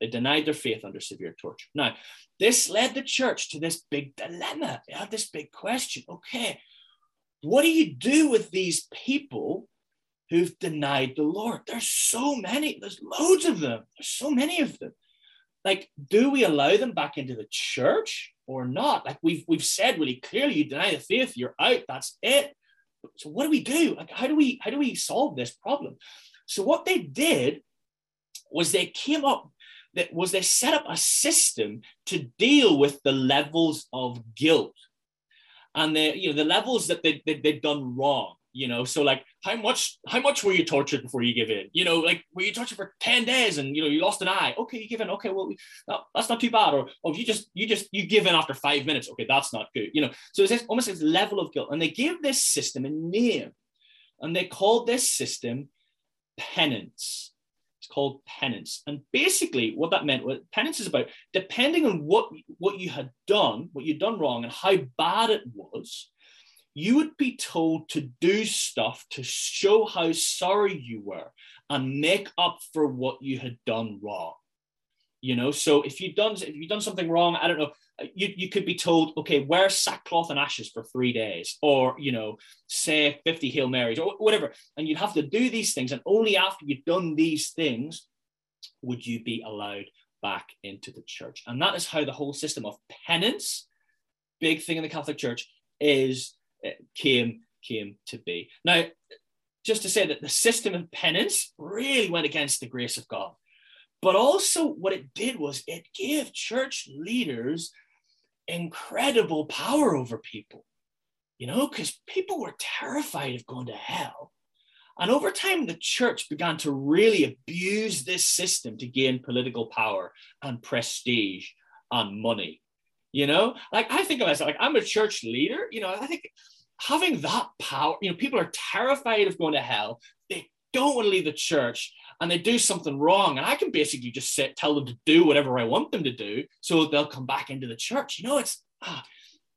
They denied their faith under severe torture. Now, this led the church to this big dilemma. They had this big question okay, what do you do with these people who've denied the Lord? There's so many, there's loads of them. There's so many of them. Like, do we allow them back into the church or not? Like we've we've said really clearly, you deny the faith, you're out. That's it. So what do we do? Like, how do we how do we solve this problem? So what they did was they came up that was they set up a system to deal with the levels of guilt and the you know the levels that they, they they've done wrong you know so like how much how much were you tortured before you give in? You know like were you tortured for 10 days and you know you lost an eye? Okay you give in. Okay well no, that's not too bad. Or oh you just you just you give in after five minutes. Okay that's not good you know. So it's this, almost this level of guilt. And they gave this system a name. And they called this system penance. It's called penance. And basically, what that meant was penance is about depending on what, what you had done, what you'd done wrong, and how bad it was, you would be told to do stuff to show how sorry you were and make up for what you had done wrong. You know, so if you've done if you've done something wrong, I don't know, you, you could be told, okay, wear sackcloth and ashes for three days, or you know, say 50 Hail Marys or whatever. And you'd have to do these things. And only after you've done these things would you be allowed back into the church. And that is how the whole system of penance, big thing in the Catholic Church, is came came to be. Now, just to say that the system of penance really went against the grace of God. But also, what it did was it gave church leaders incredible power over people, you know, because people were terrified of going to hell. And over time, the church began to really abuse this system to gain political power and prestige and money. You know, like I think of myself, like I'm a church leader, you know, I think having that power, you know, people are terrified of going to hell. They don't want to leave the church and they do something wrong, and I can basically just sit, tell them to do whatever I want them to do, so they'll come back into the church. You know, it's ah,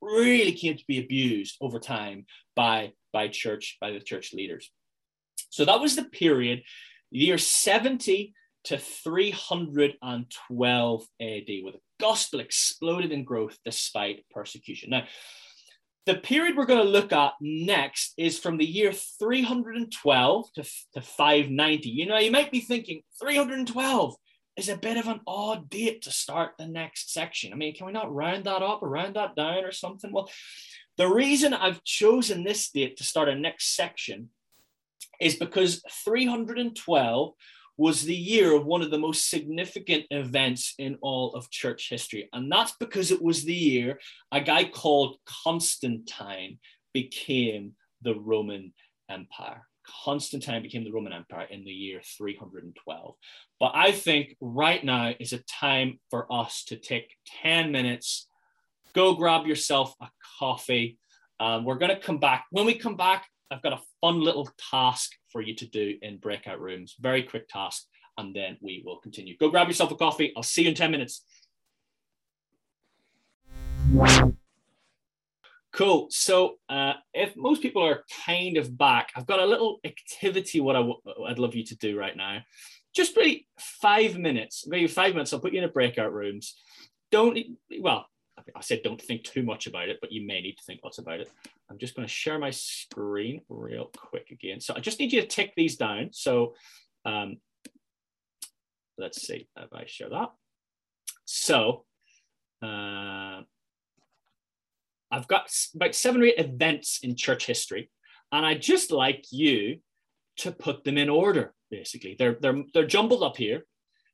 really came to be abused over time by by church by the church leaders. So that was the period, year 70 to 312 AD, where the gospel exploded in growth despite persecution. Now, the period we're going to look at next is from the year 312 to, to 590. You know, you might be thinking 312 is a bit of an odd date to start the next section. I mean, can we not round that up or round that down or something? Well, The reason I've chosen this date to start our next section is because 312 was the year of one of the most significant events in all of church history. And that's because it was the year a guy called Constantine became the Roman Empire. Constantine became the Roman Empire in the year 312. But I think right now is a time for us to take 10 minutes, go grab yourself a coffee. Um, we're going to come back. When we come back, I've got a fun little task for you to do in breakout rooms. Very quick task, and then we will continue. Go grab yourself a coffee. I'll see you in 10 minutes. Cool. So, uh, if most people are kind of back, I've got a little activity. What i w- I'd love you to do right now, just really five minutes, maybe five minutes. I'll put you in a breakout rooms. Don't well, I said don't think too much about it, but you may need to think lots about it. I'm just going to share my screen real quick again. So I just need you to tick these down. So um, let's see if I share that. So uh, I've got about seven or eight events in church history, and I just like you to put them in order. Basically, they're they're they're jumbled up here,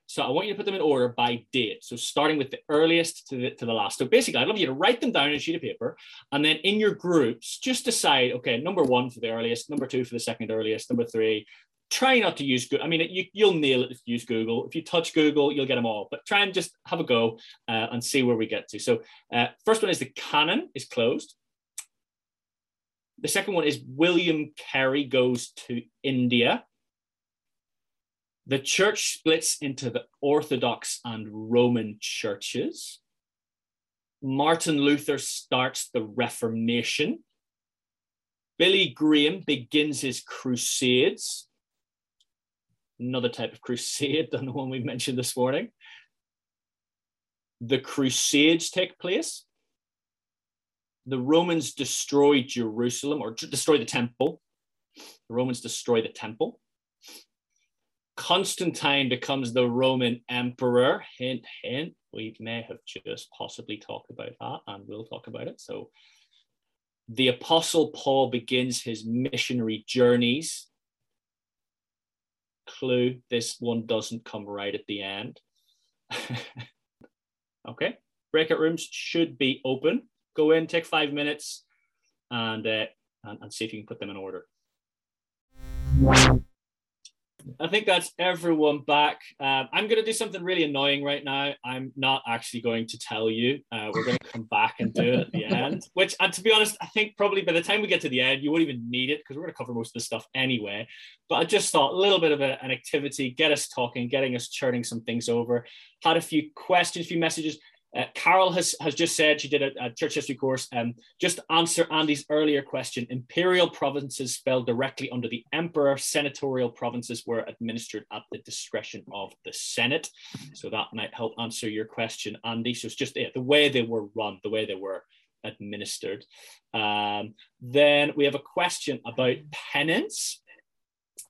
so I want you to put them in order by date. So starting with the earliest to the, to the last. So basically, I'd love you to write them down on a sheet of paper. And then in your groups, just decide, okay, number one for the earliest, number two for the second earliest, number three. Try not to use Google. I mean, you, you'll nail it if you use Google. If you touch Google, you'll get them all. But try and just have a go uh, and see where we get to. So uh, first one is the canon is closed. The second one is William Carey goes to India the church splits into the Orthodox and Roman churches. Martin Luther starts the Reformation. Billy Graham begins his crusades. Another type of crusade than the one we mentioned this morning. The crusades take place. The Romans destroy Jerusalem or destroy the temple. The Romans destroy the temple. Constantine becomes the Roman emperor. Hint, hint. We may have just possibly talked about that and we'll talk about it. So, the Apostle Paul begins his missionary journeys. Clue this one doesn't come right at the end. <laughs> okay, breakout rooms should be open. Go in, take five minutes, and, uh, and, and see if you can put them in order. I think that's everyone back. Uh, I'm going to do something really annoying right now. I'm not actually going to tell you. Uh, we're going to come back and do it at the <laughs> end. Which, and to be honest, I think probably by the time we get to the end, you won't even need it because we're going to cover most of the stuff anyway. But I just thought a little bit of a, an activity, get us talking, getting us churning some things over. Had a few questions, a few messages. Uh, Carol has, has just said she did a, a church history course. Um, just answer Andy's earlier question. Imperial provinces fell directly under the emperor. Senatorial provinces were administered at the discretion of the Senate. So that might help answer your question, Andy. So it's just yeah, the way they were run, the way they were administered. Um, then we have a question about penance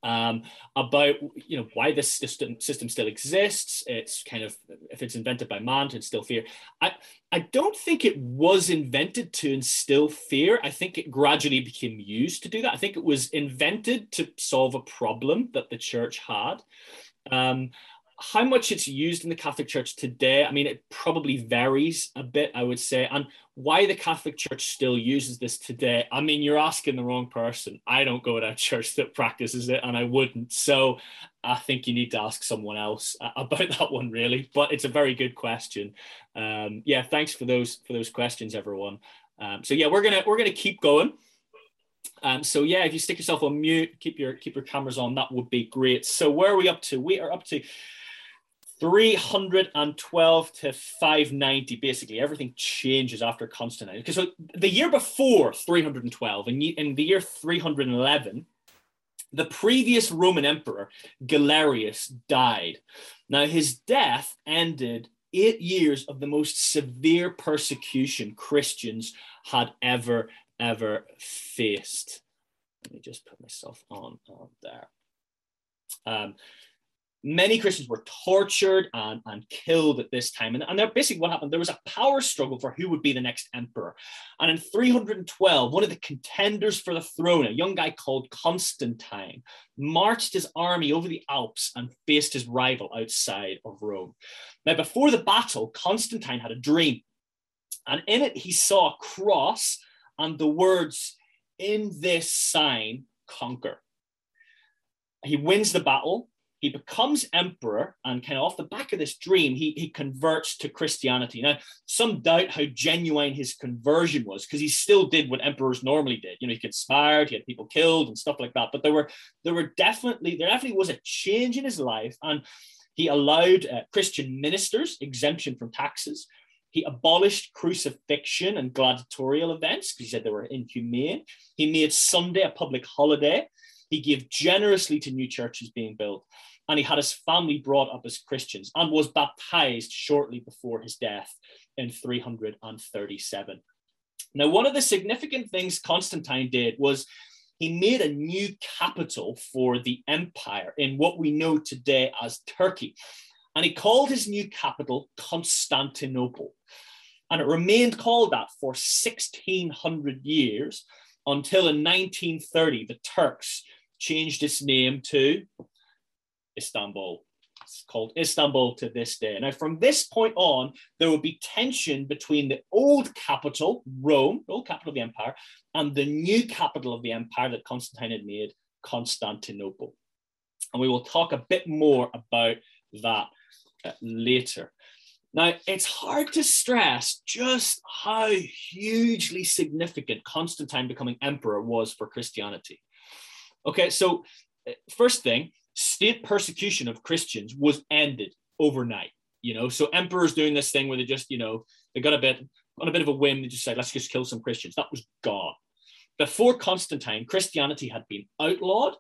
um, about you know why this system system still exists. It's kind of if it's invented by man to instill fear. I I don't think it was invented to instill fear. I think it gradually became used to do that. I think it was invented to solve a problem that the church had. Um, how much it's used in the Catholic Church today, I mean, it probably varies a bit, I would say. And why the Catholic Church still uses this today, I mean, you're asking the wrong person. I don't go to a <laughs> church that practices it, and I wouldn't. So I think you need to ask someone else uh, <laughs> about that one, really. But it's a very good question. Um, yeah, thanks for those for those questions, everyone. Um, so yeah, we're gonna we're gonna keep going. Um, so yeah, if you stick yourself on mute, keep your keep your cameras on, that would be great. So where are we up to? We are up to 312 to 590 basically. Everything changes after constantine because so the year before 312 and in the year 311 the previous roman emperor galerius died. Now his death ended eight years of the most severe persecution christians had ever ever faced. Let me just put myself on, on there. Um, many Christians were tortured and, and killed at this time. And, and basically, what happened, there was a power struggle for who would be the next emperor. And in 312, one of the contenders for the throne, a young guy called Constantine, marched his army over the Alps and faced his rival outside of Rome. Now, before the battle, Constantine had a dream. And in it, he saw a cross and the words, In this sign, conquer. He wins the battle he becomes emperor and kind of off the back of this dream he, he converts to christianity now some doubt how genuine his conversion was because he still did what emperors normally did you know he conspired he had people killed and stuff like that but there were there were definitely there definitely was a change in his life and he allowed uh, christian ministers exemption from taxes he abolished crucifixion and gladiatorial events because he said they were inhumane. He made Sunday a public holiday. He gave generously to new churches being built and he had his family brought up as Christians and was baptized shortly before his death in 337. Now, one of the significant things Constantine did was he made a new capital for the empire in what we know today as Turkey. And he called his new capital Constantinople. And it remained called that for 1600 years until in 1930, the Turks changed its name to Istanbul. It's called Istanbul to this day. Now, from this point on, there will be tension between the old capital, Rome, the old capital of the empire, and the new capital of the empire that Constantine had made, Constantinople. And we will talk a bit more about that uh, later. Now, it's hard to stress just how hugely significant Constantine becoming emperor was for Christianity. Okay, so uh, first thing, state persecution of Christians was ended overnight. You know, so emperors doing this thing where they just, you know, they got a bit on a bit of a whim, they just said, let's just kill some Christians. That was gone. Before Constantine, Christianity had been outlawed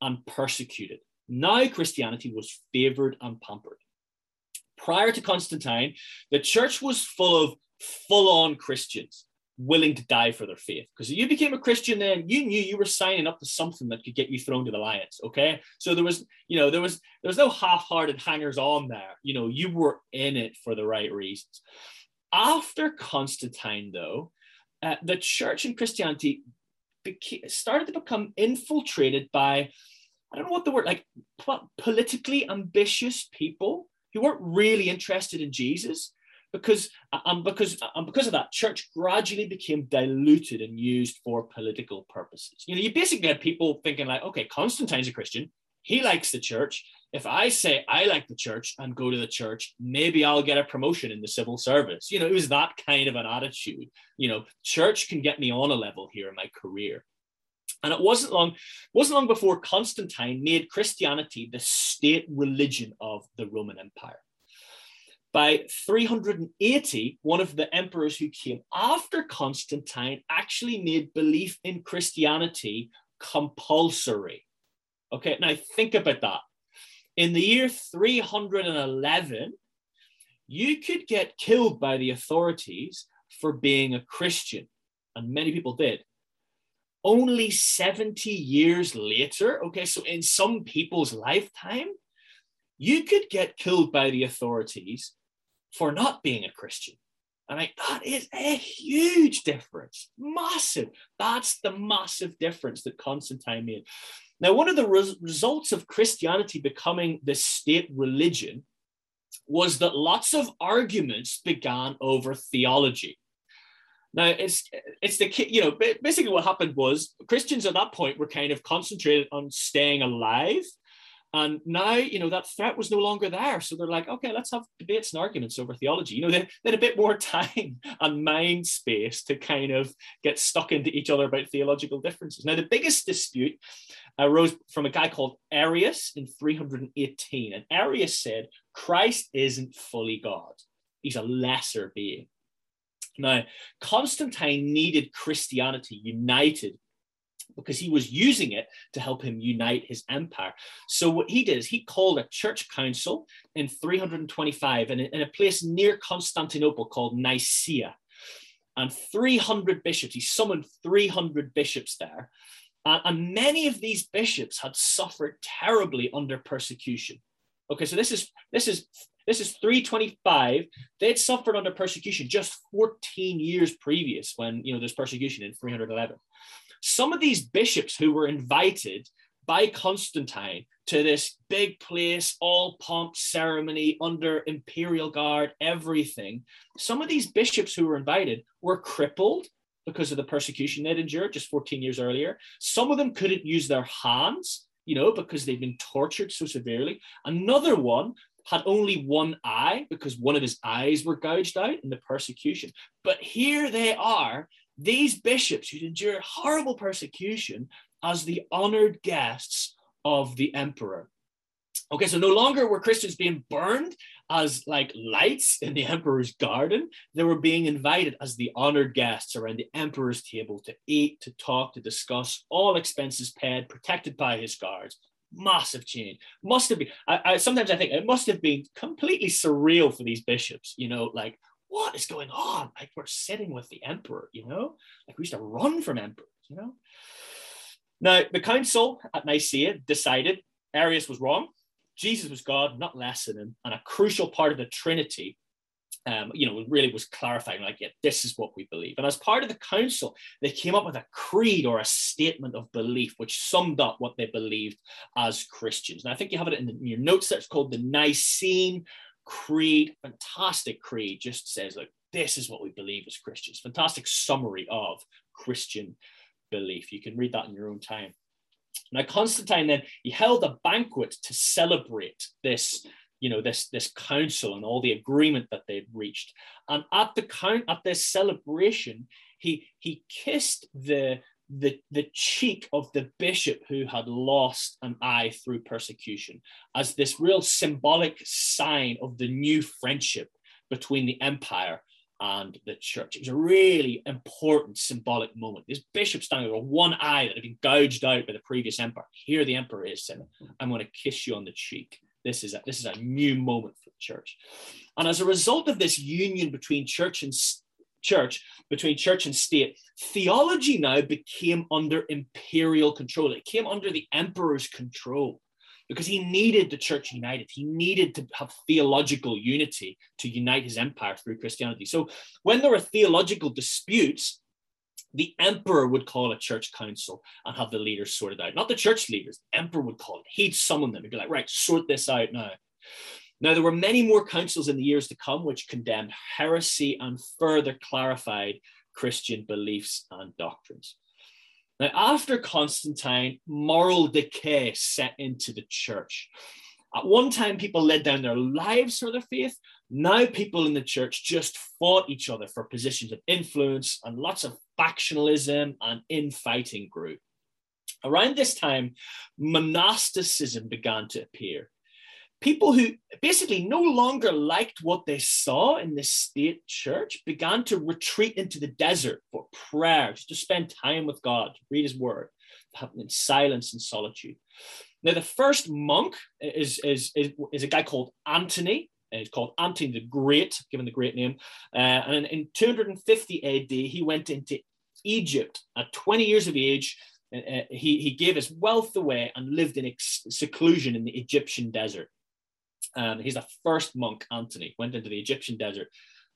and persecuted. Now Christianity was favored and pampered. Prior to Constantine, the church was full of full on Christians willing to die for their faith. Because you became a Christian, then you knew you were signing up to something that could get you thrown to the lions. Okay, so there was, you know, there was there was no half-hearted hangers on there. You know, you were in it for the right reasons. After Constantine, though, uh, the church and Christianity started to become infiltrated by, I don't know what the word like, politically ambitious people who weren't really interested in Jesus because and because and because of that, church gradually became diluted and used for political purposes. You know, you basically had people thinking like, okay, Constantine's a Christian, he likes the church. If I say I like the church and go to the church, maybe I'll get a promotion in the civil service. You know, it was that kind of an attitude. You know, church can get me on a level here in my career. And it wasn't long, wasn't long before Constantine made Christianity the state religion of the Roman Empire. By 380, one of the emperors who came after Constantine actually made belief in Christianity compulsory. Okay, now think about that. In the year 311, you could get killed by the authorities for being a Christian, and many people did. Only 70 years later, okay, so in some people's lifetime, you could get killed by the authorities for not being a Christian. And like, that is a huge difference, massive. That's the massive difference that Constantine made. Now, one of the res- results of Christianity becoming the state religion was that lots of arguments began over theology. Now, it's it's the you know basically what happened was Christians at that point were kind of concentrated on staying alive and now, you know, that threat was no longer there. So they're like, okay, let's have debates and arguments over theology. You know, they, they had a bit more <laughs> time and mind space to kind of get stuck into each other about theological differences. Now, the biggest dispute arose from a guy called Arius in 318. And Arius said, Christ isn't fully God, he's a lesser being. Now, Constantine needed Christianity united because he was using it to help him unite his empire. So what he did is he called a church council in 325 in a, in a place near Constantinople called Nicaea. And 300 bishops, he summoned 300 bishops there. and many of these bishops had suffered terribly under persecution. Okay, so this is this is this is 325. They'd suffered under persecution just 14 years previous when you know there's persecution in 311. Some of these bishops who were invited by Constantine to this big place, all pomp, ceremony, under imperial guard, everything. Some of these bishops who were invited were crippled because of the persecution they'd endured just 14 years earlier. Some of them couldn't use their hands, you know, because they'd been tortured so severely. Another one had only one eye because one of his eyes were gouged out in the persecution. But here they are, these bishops who'd endured horrible persecution as the honored guests of the emperor. Okay, so no longer were Christians being burned as like lights in the <laughs> emperor's garden. They were being invited as the honored guests around the emperor's table to eat, to talk, to discuss, all expenses paid, protected by his guards. Massive change. Must have been, I, I sometimes I think it must have been completely surreal for these bishops, you know, like what is going on? Like we're sitting with the emperor, you know, like we used to run from emperors, you know. Now, the council at Nicaea decided Arius was wrong. Jesus was God, not less than him, and a crucial part of the Trinity. Um, you know, really was clarifying, like, yeah, this is what we believe. And as part of the council, they came up with a creed or a statement of belief, which summed up what they believed as Christians. And I think you have it in, your notes. That's called the Nicene Creed. Fantastic creed. Just says, like, this is what we believe as Christians. Fantastic summary of Christian belief. You can read that in your own time. Now, Constantine then he held a banquet to celebrate this, you know, this this council and all the agreement that they'd reached. And at the count at this celebration, he he kissed the the, the cheek of the bishop who had lost an eye through persecution as this real symbolic sign of the new friendship between the empire and the church. It was a really important symbolic moment. This bishop standing with one eye that had been gouged out by the previous emperor. Here the emperor is saying, I'm going to kiss you on the cheek. This is a, this is a new moment for the church. And as a result of this union between church and church, between church and state, theology now became under imperial control. It came under the emperor's control because he needed the church united. He needed to have theological unity to unite his empire through Christianity. So when there were theological disputes, the emperor would call a church council and have the leaders sorted out. Not the church leaders, the emperor would call it. He'd summon them. He'd be like, right, sort this out now. Now, there were many more councils in the years to come which condemned heresy and further clarified Christian beliefs and doctrines. Now, after Constantine, moral decay set into the church. At one time, people laid down their lives for their faith. Now, people in the church just fought each other for positions of influence, and lots of factionalism and infighting grew. Around this time, monasticism began to appear people who basically no longer liked what they saw in the state church began to retreat into the desert for prayer, just to spend time with God, read his word, in silence and solitude. Now, the first monk is, is, is, is a guy called Antony. He's called Antony the Great, given the great name. Uh, and in 250 AD, he went into Egypt at 20 years of age. Uh, uh, he, he gave his wealth away and lived in ex- seclusion in the Egyptian desert. Um, he's the first monk, Antony, went into the Egyptian desert.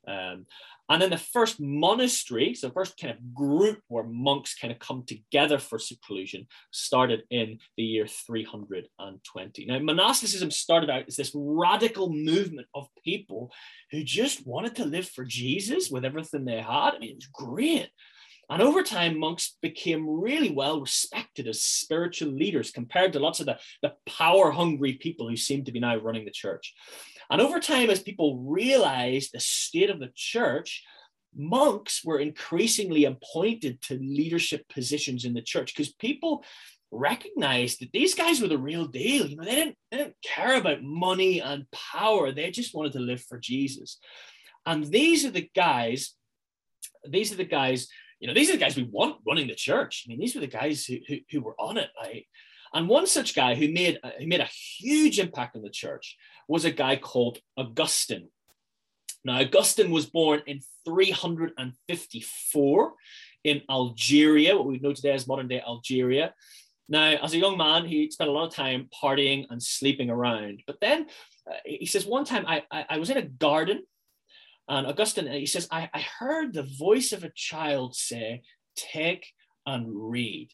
Um, and then the first monastery, so the first kind of group where monks kind of come together for seclusion, started in the year 320. Now, monasticism started out as this radical movement of people who just wanted to live for Jesus with everything they had. I mean, it was great. And over time, monks became really well respected as spiritual leaders compared to lots of the, the power hungry people who seem to be now running the church. And over time, as people realized the state of the church, monks were increasingly appointed to leadership positions in the church because people recognized that these guys were the real deal. You know, they didn't, they didn't care about money and power, they just wanted to live for Jesus. And these are the guys, these are the guys you know, these are the guys we want running the church. I mean, these were the guys who, who, who were on it, right? And one such guy who made, who made a huge impact on the church was a guy called Augustine. Now, Augustine was born in 354 in Algeria, what we know today as modern day Algeria. Now, as a young man, he spent a lot of time partying and sleeping around. But then uh, he says, one time I, I, I, was in a garden, and Augustine, uh, he says, I, I heard the voice of a child say, Take and read.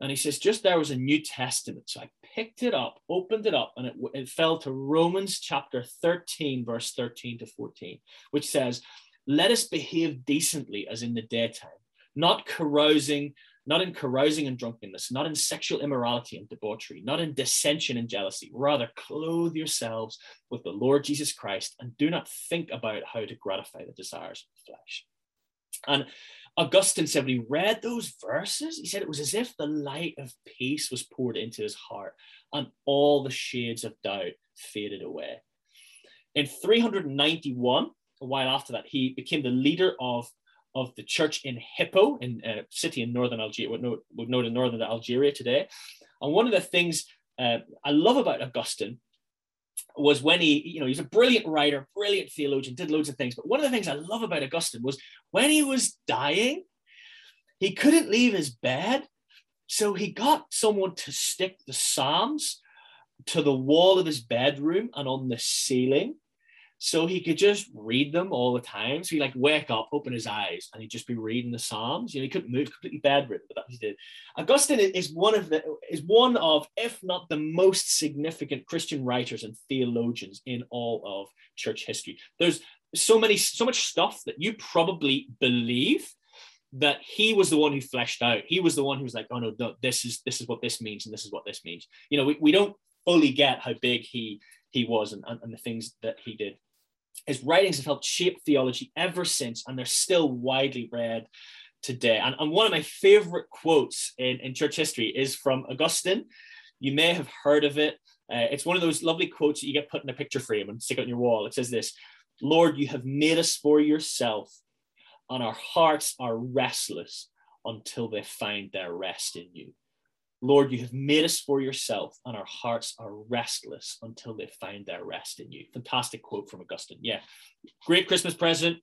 And he says, just there was a New Testament. So I picked it up, opened it up, and it, it fell to Romans chapter 13, verse 13 to 14, which says, Let us behave decently as in the daytime, not carousing not in carousing and drunkenness, not in sexual immorality and debauchery, not in dissension and jealousy. Rather, clothe yourselves with the Lord Jesus Christ and do not think about how to gratify the desires of the flesh. And Augustine said when he read those verses, he said it was as if the light of peace was poured into his heart and all the shades of doubt faded away. In 391, a while after that, he became the leader of of the church in Hippo, in a city in northern Algeria, would know, would in northern Algeria today. And one of the things uh, I love about Augustine was when he, you know, he's a brilliant writer, brilliant theologian, did loads of things. But one of the things I love about Augustine was when he was dying, he couldn't leave his bed. So he got someone to stick the Psalms to the wall of his bedroom and on the ceiling so he could just read them all the time. So he like wake up, open his eyes, and he'd just be reading the Psalms. You know, he couldn't move, completely bedridden, but that he did. Augustine is one of the is one of, if not the most significant Christian writers and theologians in all of church history. There's so many, so much stuff that you probably believe that he was the one who fleshed out. He was the one who was like, oh no, no this is this is what this means, and this is what this means. You know, we, we don't fully get how big he he was and, and, and the things that he did. His writings have helped shape theology ever since, and they're still widely read today. And, and one of my favorite quotes in, in church history is from Augustine. You may have heard of it. Uh, it's one of those lovely quotes that you get put in a picture frame and stick on your wall. It says this Lord, you have made us for yourself, and our hearts are restless until they find their rest in you. Lord, you have made us for yourself, and our hearts are restless until they find their rest in you. Fantastic quote from Augustine. Yeah. Great Christmas present.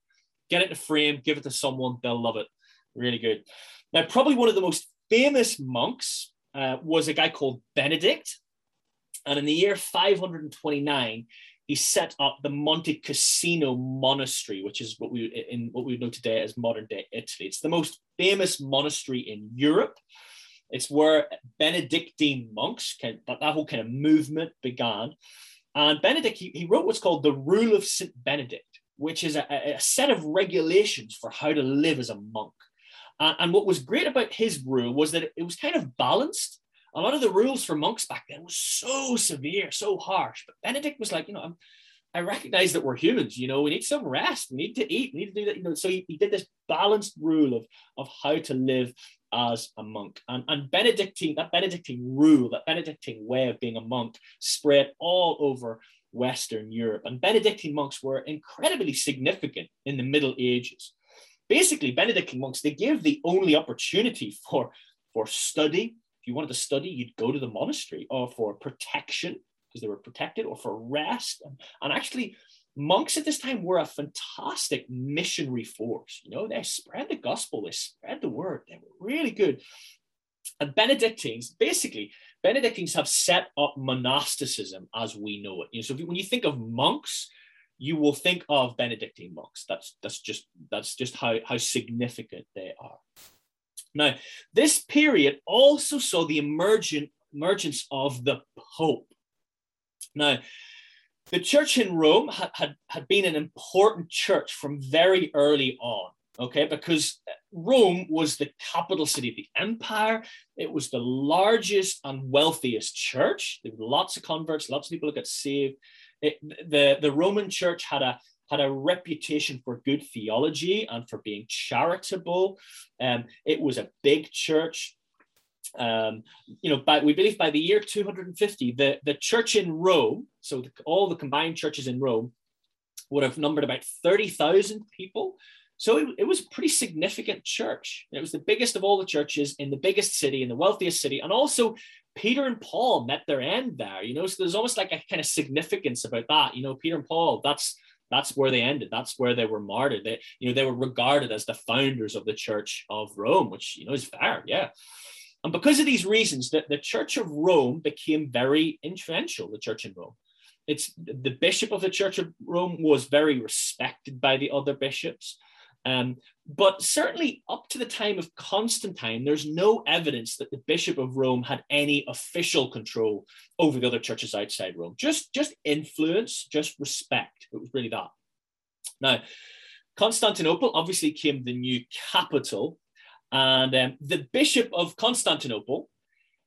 Get it in a frame, give it to someone, they'll love it. Really good. Now, probably one of the most famous monks uh, was a guy called Benedict. And in the year 529, he set up the Monte Cassino Monastery, which is what we in what we know today as modern day Italy. It's the most famous monastery in Europe. It's where Benedictine monks, that, that whole kind of movement began. And Benedict, he, he wrote what's called the Rule of St. Benedict, which is a, a, set of regulations for how to live as a monk. And, and what was great about his rule was that it, it was kind of balanced. A lot of the rules for monks back then was so severe, so harsh. But Benedict was like, you know, I'm, I recognize that we're humans, you know, we need some rest, we need to eat, we need to do that, you know. So he, he did this balanced rule of, of how to live as a monk. And, and Benedictine, that Benedictine rule, that Benedictine way of being a monk spread all over Western Europe. And Benedictine monks were incredibly significant in the Middle Ages. Basically, Benedictine monks, they gave the only opportunity for, for study. If you wanted to study, you'd go to the monastery or for protection because they were protected or for rest. And, actually, monks at this time were a fantastic missionary force. You know, they spread the gospel, they spread the word, they were really good. And Benedictines, basically, Benedictines have set up monasticism as we know it. You know, so when you think of monks, you will think of Benedictine monks. That's that's just that's just how, how significant they are. Now, this period also saw the emergent, emergence of the Pope. Now, the church in Rome had, had, had been an important church from very early on, okay, because Rome was the capital city of the empire. It was the largest and wealthiest church. There were lots of converts, lots of people who got saved. It, the, the Roman church had a had a reputation for good theology and for being charitable. Um, it was a big church. Um, you know, by, we believe by the year 250, the, the church in Rome, so the, all the combined churches in Rome, would have numbered about 30,000 people. So it, it, was a pretty significant church. It was the biggest of all the churches in the biggest city, in the wealthiest city. And also, Peter and Paul met their end there, you know, so there's almost like a kind of significance about that. You know, Peter and Paul, that's that's where they ended. That's where they were martyred. They, you know, they were regarded as the founders of the church of Rome, which, you know, is fair. Yeah. And because of these reasons, the, the Church of Rome became very influential, the Church in Rome. It's the bishop of the Church of Rome was very respected by the other bishops. Um, but certainly up to the time of Constantine, there's no evidence that the Bishop of Rome had any official control over the other churches outside Rome. Just, just influence, just respect. It was really that. Now, Constantinople obviously came the new capital, and um, the Bishop of Constantinople,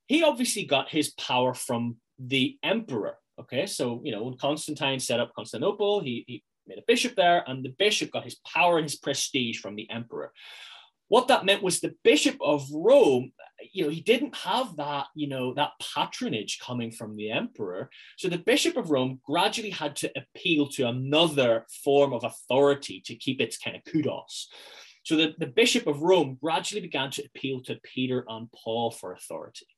he obviously got his power from the emperor. Okay, so you know when Constantine set up Constantinople, he, he made a bishop there, and the bishop got his power and his prestige from the emperor. What that meant was the bishop of Rome, you know, he didn't have that, you know, that patronage coming from the emperor. So the bishop of Rome gradually had to appeal to another form of authority to keep its kind of kudos. So the, the bishop of Rome gradually began to appeal to Peter and Paul for authority.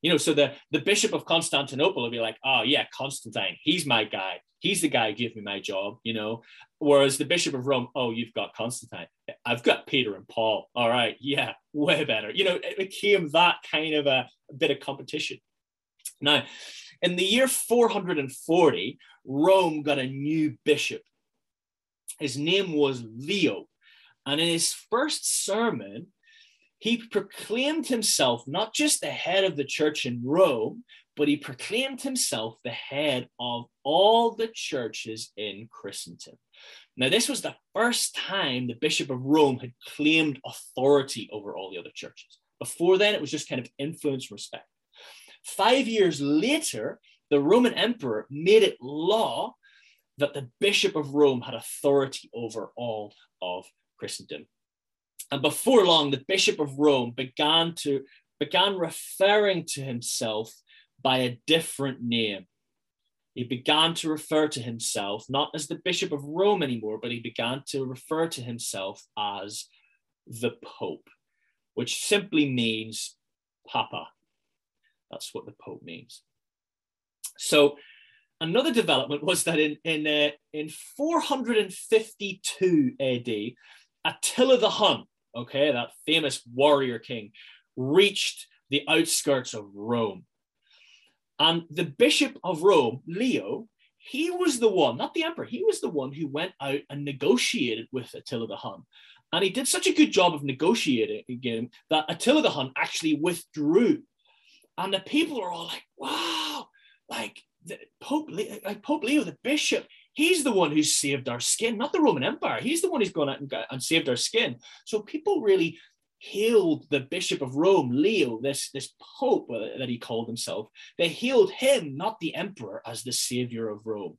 You know, so the, the bishop of Constantinople will be like, oh, yeah, Constantine, he's my guy. He's the guy who gave me my job, you know. Whereas the bishop of Rome, oh, you've got Constantine. I've got Peter and Paul. All right, yeah, way better. You know, it became that kind of a, a bit of competition. Now, in the year 440, Rome got a new bishop. His name was Leo. And in his first sermon, he proclaimed himself not just the head of the church in Rome, but he proclaimed himself the head of all the churches in Christendom. Now, this was the first time the Bishop of Rome had claimed authority over all the other churches. Before then, it was just kind of influence respect. Five years later, the Roman emperor made it law that the Bishop of Rome had authority over all of Christendom. And before long, the Bishop of Rome began to began referring to himself by a different name. He began to refer to himself not as the Bishop of Rome anymore, but he began to refer to himself as the Pope, which simply means Papa. That's what the Pope means. So, another development was that in in uh, in 452 AD, Attila the Hun, okay, that famous warrior king, reached the outskirts of Rome. And the Bishop of Rome, Leo, he was the one, not the emperor, he was the one who went out and negotiated with Attila the Hun. And he did such a good job of negotiating again that Attila the Hun actually withdrew. And the people are all like, wow, like Pope, like Pope Leo, the bishop, he's the one who's saved our skin, not the Roman Empire. He's the one who's gone out and, and saved our skin. So people really healed the Bishop of Rome, Leo, this, this Pope that he called himself, they healed him, not the Emperor, as the savior of Rome.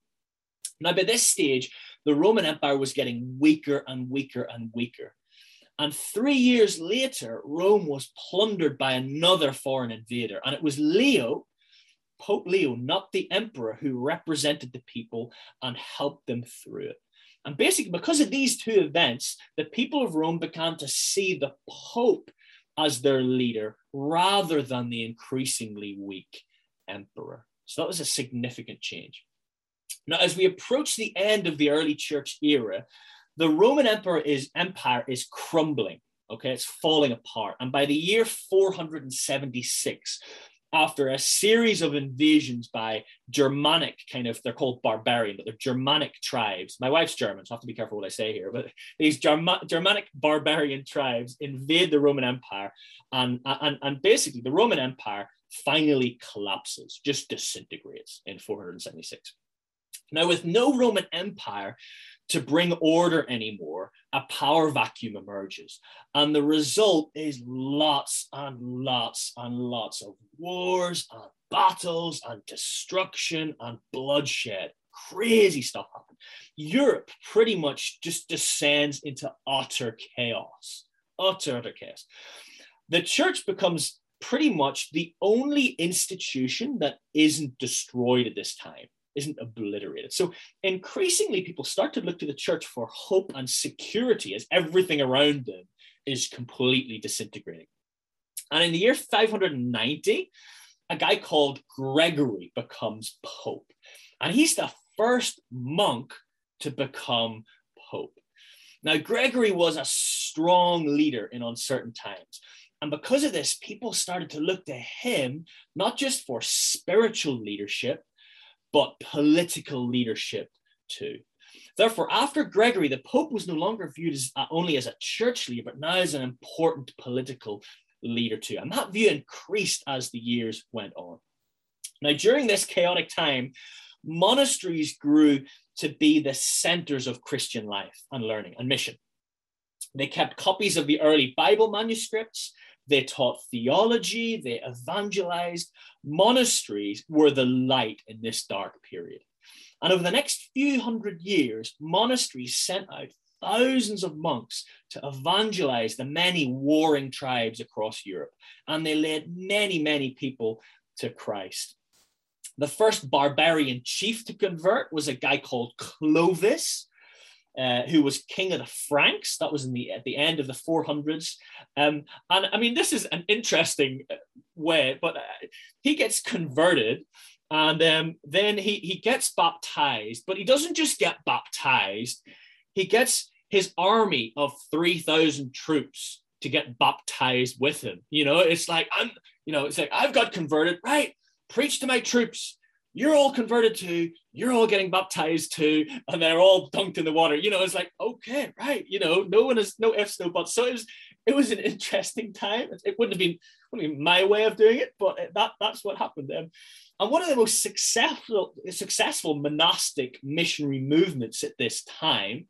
Now, by this stage, the Roman Empire was getting weaker and weaker and weaker. And three years later, Rome was plundered by another foreign invader. And it was Leo, Pope Leo, not the emperor, who represented the people and helped them through it. And basically, because of these two events, the people of Rome began to see the Pope as their leader rather than the increasingly weak emperor. So that was a significant change. Now, as we approach the end of the early church era, the Roman emperor is, empire is crumbling. Okay, it's falling apart. And by the year 476, after a series of invasions by Germanic kind of, they're called barbarian, but they're Germanic tribes. My wife's German, so I have to be careful what I say here, but these Germa- Germanic barbarian tribes invade the Roman Empire. And, and, and basically, the Roman Empire finally collapses, just disintegrates in 476. Now, with no Roman Empire, to bring order anymore, a power vacuum emerges. And the result is lots and lots and lots of wars and battles and destruction and bloodshed. Crazy stuff happens. Europe pretty much just descends into utter chaos. Utter, utter chaos. The church becomes pretty much the only institution that isn't destroyed at this time isn't obliterated. So increasingly, people start to look to the church for hope and security as everything around them is completely disintegrating. And in the year 590, a guy called Gregory becomes pope. And he's the first monk to become pope. Now, Gregory was a strong leader in uncertain times. And because of this, people started to look to him not just for spiritual leadership, but political leadership too. Therefore, after Gregory, the Pope was no longer viewed as uh, only as a church leader, but now as an important political leader too. And that view increased as the years went on. Now, during this chaotic time, monasteries grew to be the centers of Christian life and learning and mission. They kept copies of the early Bible manuscripts. They taught theology. They evangelized. Monasteries were the light in this dark period. And over the next few hundred years, monasteries sent out thousands of monks to evangelize the many warring tribes across Europe. And they led many, many people to Christ. The first barbarian chief to convert was a guy called Clovis, uh, who was king of the Franks. That was in the at the end of the 400s. Um, and I mean, this is an interesting uh, way, but uh, he gets converted, and um, then he he gets baptized. But he doesn't just get baptized; he gets his army of 3,000 troops to get baptized with him. You know, it's like, I'm, you know, it's like, I've got converted, right? Preach to my troops. You're all converted to, You're all getting baptized too. And they're all dunked in the water. You know, it's like, okay, right. You know, no one is, no ifs, no buts. So it was, it was an <laughs> interesting time. It wouldn't have been, wouldn't have been my way of doing it, but that, that's what happened. Um, and one of the most successful, successful monastic missionary movements at this time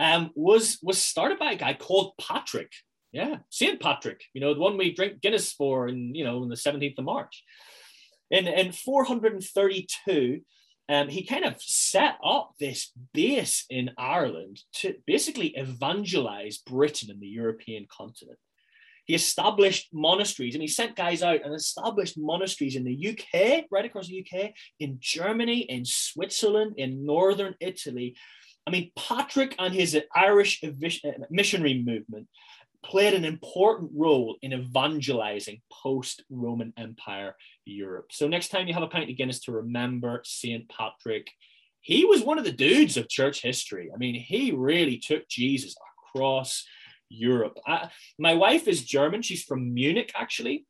um, was was started by a guy called Patrick. Yeah, Saint Patrick. You know, the one we drink Guinness for, in you know, on the seventeenth of March. In in four hundred and thirty two. Um, he kind of set up this base in Ireland to basically evangelize Britain and the European continent. He established monasteries and he sent guys out and established monasteries in the UK, right across the UK, in Germany, in Switzerland, in northern Italy, I mean, Patrick and his Irish missionary movement played an important role in evangelizing post Roman Empire Europe. So, next time you have a pint of Guinness to remember St. Patrick, he was one of the dudes of church history. I mean, he really took Jesus across Europe. I, my wife is German, she's from Munich, actually.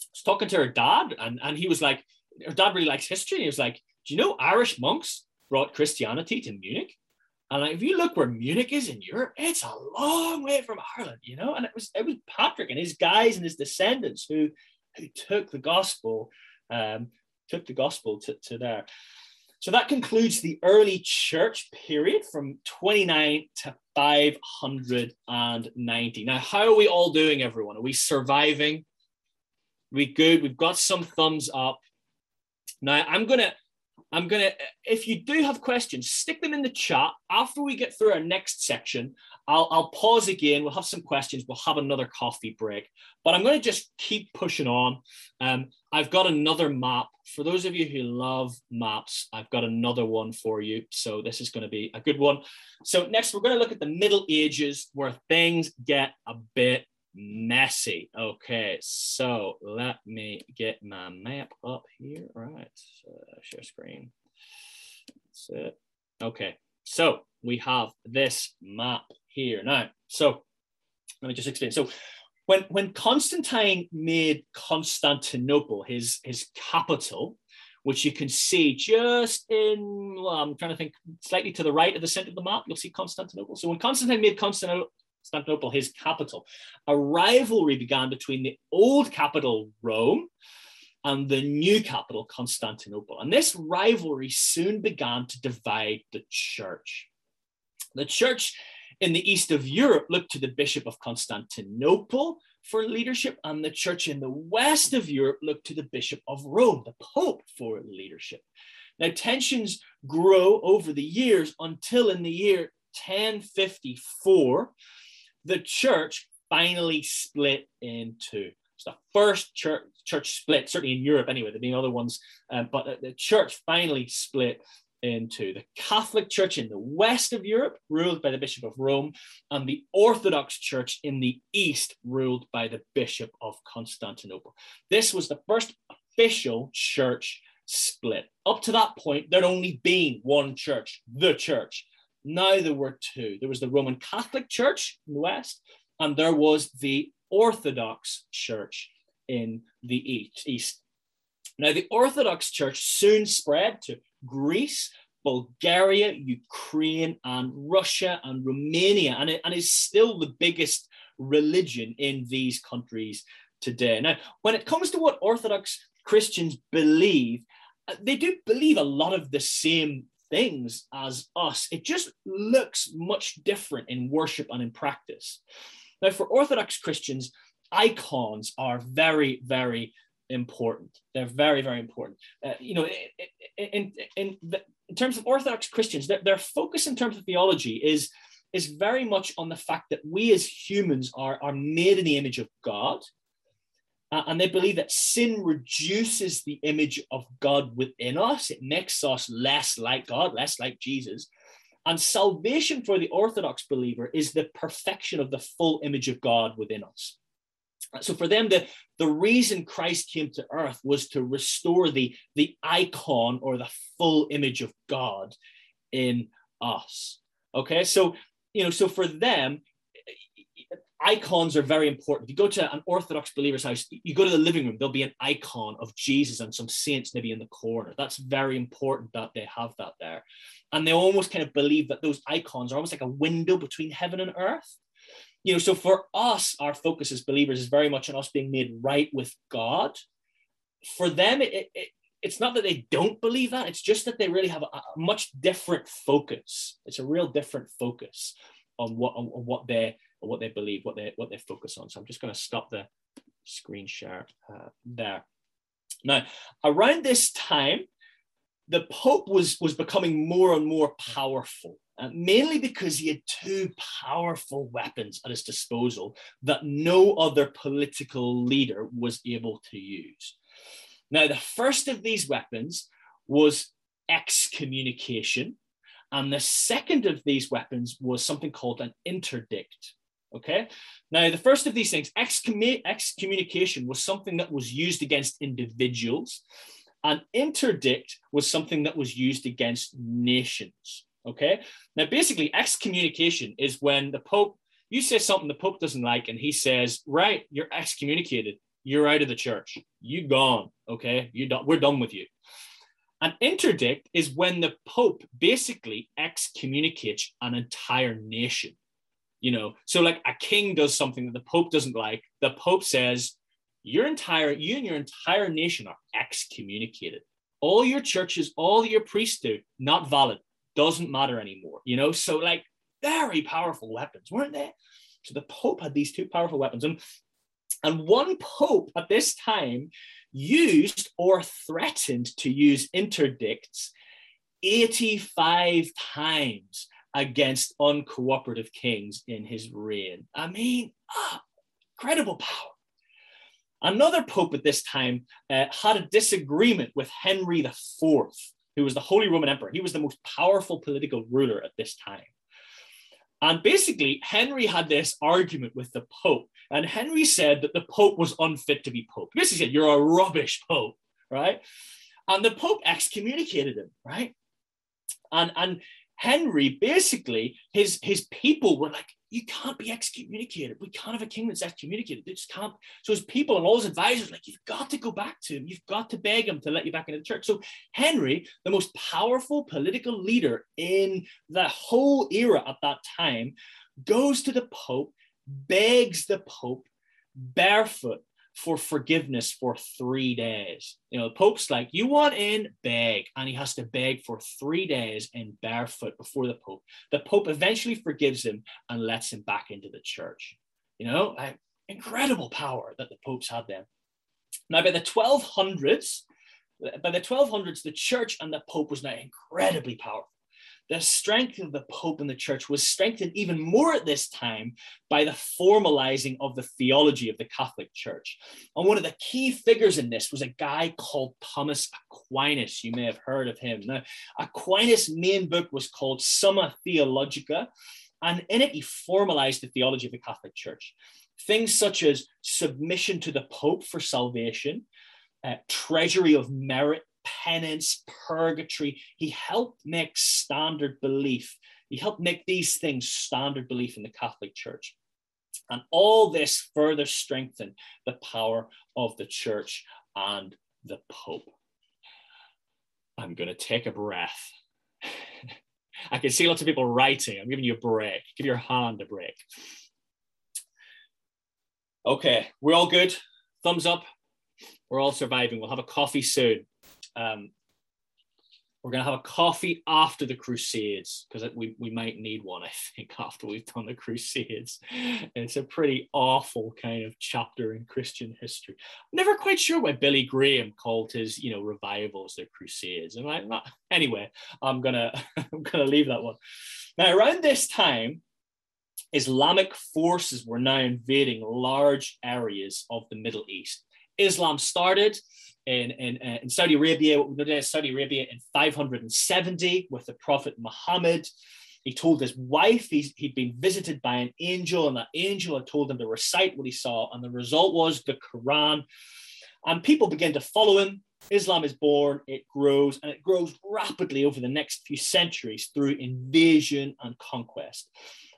I was talking to her dad, and, and he was like, her dad really likes history. He was like, Do you know Irish monks brought Christianity to Munich? And if you look where Munich is in Europe, it's a long way from Ireland, you know. And it was it was Patrick and his guys and his descendants who who took the gospel, um, took the gospel to, to there. So that concludes the early church period from 29 to 590. Now, how are we all doing, everyone? Are we surviving? Are we good? We've got some thumbs up. Now, I'm gonna I'm going to, if you do have questions, stick them in the chat. After we get through our next section, I'll, I'll pause again. We'll have some questions. We'll have another coffee break. But I'm going to just keep pushing on. Um, I've got another map. For those of you who love maps, I've got another one for you. So this is going to be a good one. So next, we're going to look at the Middle Ages where things get a bit messy. Okay, so let me get my map up here. All right, so share screen. That's it. Okay, so we have this map here now. So let me just explain. So when when Constantine made Constantinople his his capital, which you can see just in, well, I'm trying to think slightly to the right of the center of the map, you'll see Constantinople. So when Constantine made Constantinople, Constantinople his capital. A rivalry began between the old capital, Rome, and the new capital, Constantinople. And this rivalry soon began to divide the church. The church in the east of Europe looked to the Bishop of Constantinople for leadership, and the church in the west of Europe looked to the Bishop of Rome, the Pope, for leadership. Now, tensions grow over the years until in the year 1054, the church finally split in two. It's the first church, church split, certainly in Europe anyway, there been other ones, um, but the church finally split into the Catholic Church in the west of Europe, ruled by the Bishop of Rome, and the Orthodox Church in the east, ruled by the Bishop of Constantinople. This was the first official church split. Up to that point, there'd only been one church, the church. Now there were two. There was the Roman Catholic Church in the West, and there was the Orthodox Church in the East. Now, the Orthodox Church soon spread to Greece, Bulgaria, Ukraine, and Russia and Romania, and, it, and is still the biggest religion in these countries today. Now, when it comes to what Orthodox Christians believe, uh, they do believe a lot of the same things as us. It just looks much different in worship and in practice. Now, for Orthodox Christians, icons are very, very important. They're very, very important. Uh, you know, in, in, in, terms of Orthodox Christians, their, their focus in terms of theology is, is very much on the fact that we as humans are, are made in the image of God. Uh, and they believe that sin reduces the image of God within us. It makes us less like God, less like Jesus. And salvation for the Orthodox believer is the perfection of the full image of God within us. So for them, the, the reason Christ came to earth was to restore the, the icon or the full image of God in us. Okay, so you know, so for them, icons are very important. If you go to an Orthodox believer's house, you go to the living room, there'll be an icon of Jesus and some saints maybe in the corner. That's very important that they have that there. And they almost kind of believe that those icons are almost like a window between heaven and earth you know, so for us, our focus as believers is very much on us being made right with God. For them, it, it, it's not that they don't believe that, it's just that they really have a, a much different focus. It's a real different focus on what on, on what they on what they believe, what they what they focus on. So I'm just going to stop the screen share uh, there. Now, around this time, the Pope was was becoming more and more powerful uh, mainly because he had two powerful weapons at his disposal that no other political leader was able to use. Now, the first of these weapons was excommunication, and the second of these weapons was something called an interdict. Okay. Now, the first of these things, excommunication, was something that was used against individuals, and interdict was something that was used against nations. Okay. Now, basically, excommunication is when the Pope, you say something the Pope doesn't like, and he says, right, you're excommunicated. You're out of the church. You gone. Okay. You done, we're done with you. An interdict is when the Pope basically excommunicates an entire nation. You know, so like a king does something that the Pope doesn't like, the Pope says, your entire, you and your entire nation are excommunicated. All your churches, all your priests not valid doesn't matter anymore, you know? So, like, very powerful weapons, weren't they? So the Pope had these two powerful weapons. And, and one Pope at this time used or threatened to use interdicts 85 times against uncooperative kings in his reign. I mean, ah, incredible power. Another pope at this time uh, had a disagreement with Henry IV who was the Holy Roman Emperor. He was the most powerful political ruler at this time. And basically, Henry had this argument with the Pope. And Henry said that the Pope was unfit to be Pope. Basically said, You're a rubbish Pope, right? And the Pope excommunicated him, right? And, and Henry basically, his, his people were like, you can't be excommunicated. We can't have a king that's excommunicated. They just can't. So his people and all his advisors, like, you've got to go back to him. You've got to beg him to let you back into the church. So Henry, the most powerful political leader in the whole era at that time, goes to the Pope, begs the Pope barefoot for forgiveness for three days. You know, the Pope's like, you want in, beg. And he has to beg for three days in barefoot before the Pope. The Pope eventually forgives him and lets him back into the church. You know, incredible power that the popes had then. Now, by the 1200s, by the 1200s, the church and the Pope was now incredibly powerful the strength of the Pope and the Church was strengthened even more at this time by the formalizing of the theology of the Catholic Church. And one of the key figures in this was a guy called Thomas Aquinas. You may have heard of him. Now, Aquinas' main book was called Summa Theologica, and in it he formalized the theology of the Catholic Church. Things such as submission to the Pope for salvation, uh, treasury of merit penance, purgatory. He helped make standard belief, He helped make these things standard belief in the Catholic Church. And all this further strengthened the power of the church and the Pope. I'm going to take a breath. <laughs> I can see lots of people writing. I'm giving you a break. Give your hand a break. Okay, we're all good. Thumbs up. We're all surviving. We'll have a coffee soon. Um, we're going to have a coffee after the Crusades because we, we might need one, <laughs> I think, after we've done the Crusades. It's a pretty awful kind of chapter in Christian history. I'm never quite sure why Billy Graham called his, you know, revivals the Crusades. And I'm not, anyway, I'm gonna <laughs> I'm gonna leave that one. Now, around this time, Islamic forces were now invading large areas of the Middle East. Islam started in, in, uh, in Saudi Arabia, Saudi Arabia in 570 with the Prophet Muhammad. He told his wife he'd been visited by an angel, and that angel had told him to recite what he saw. And the result was the Quran. And people began to follow him. Islam is born, it grows, and it grows rapidly over the next few centuries through invasion and conquest.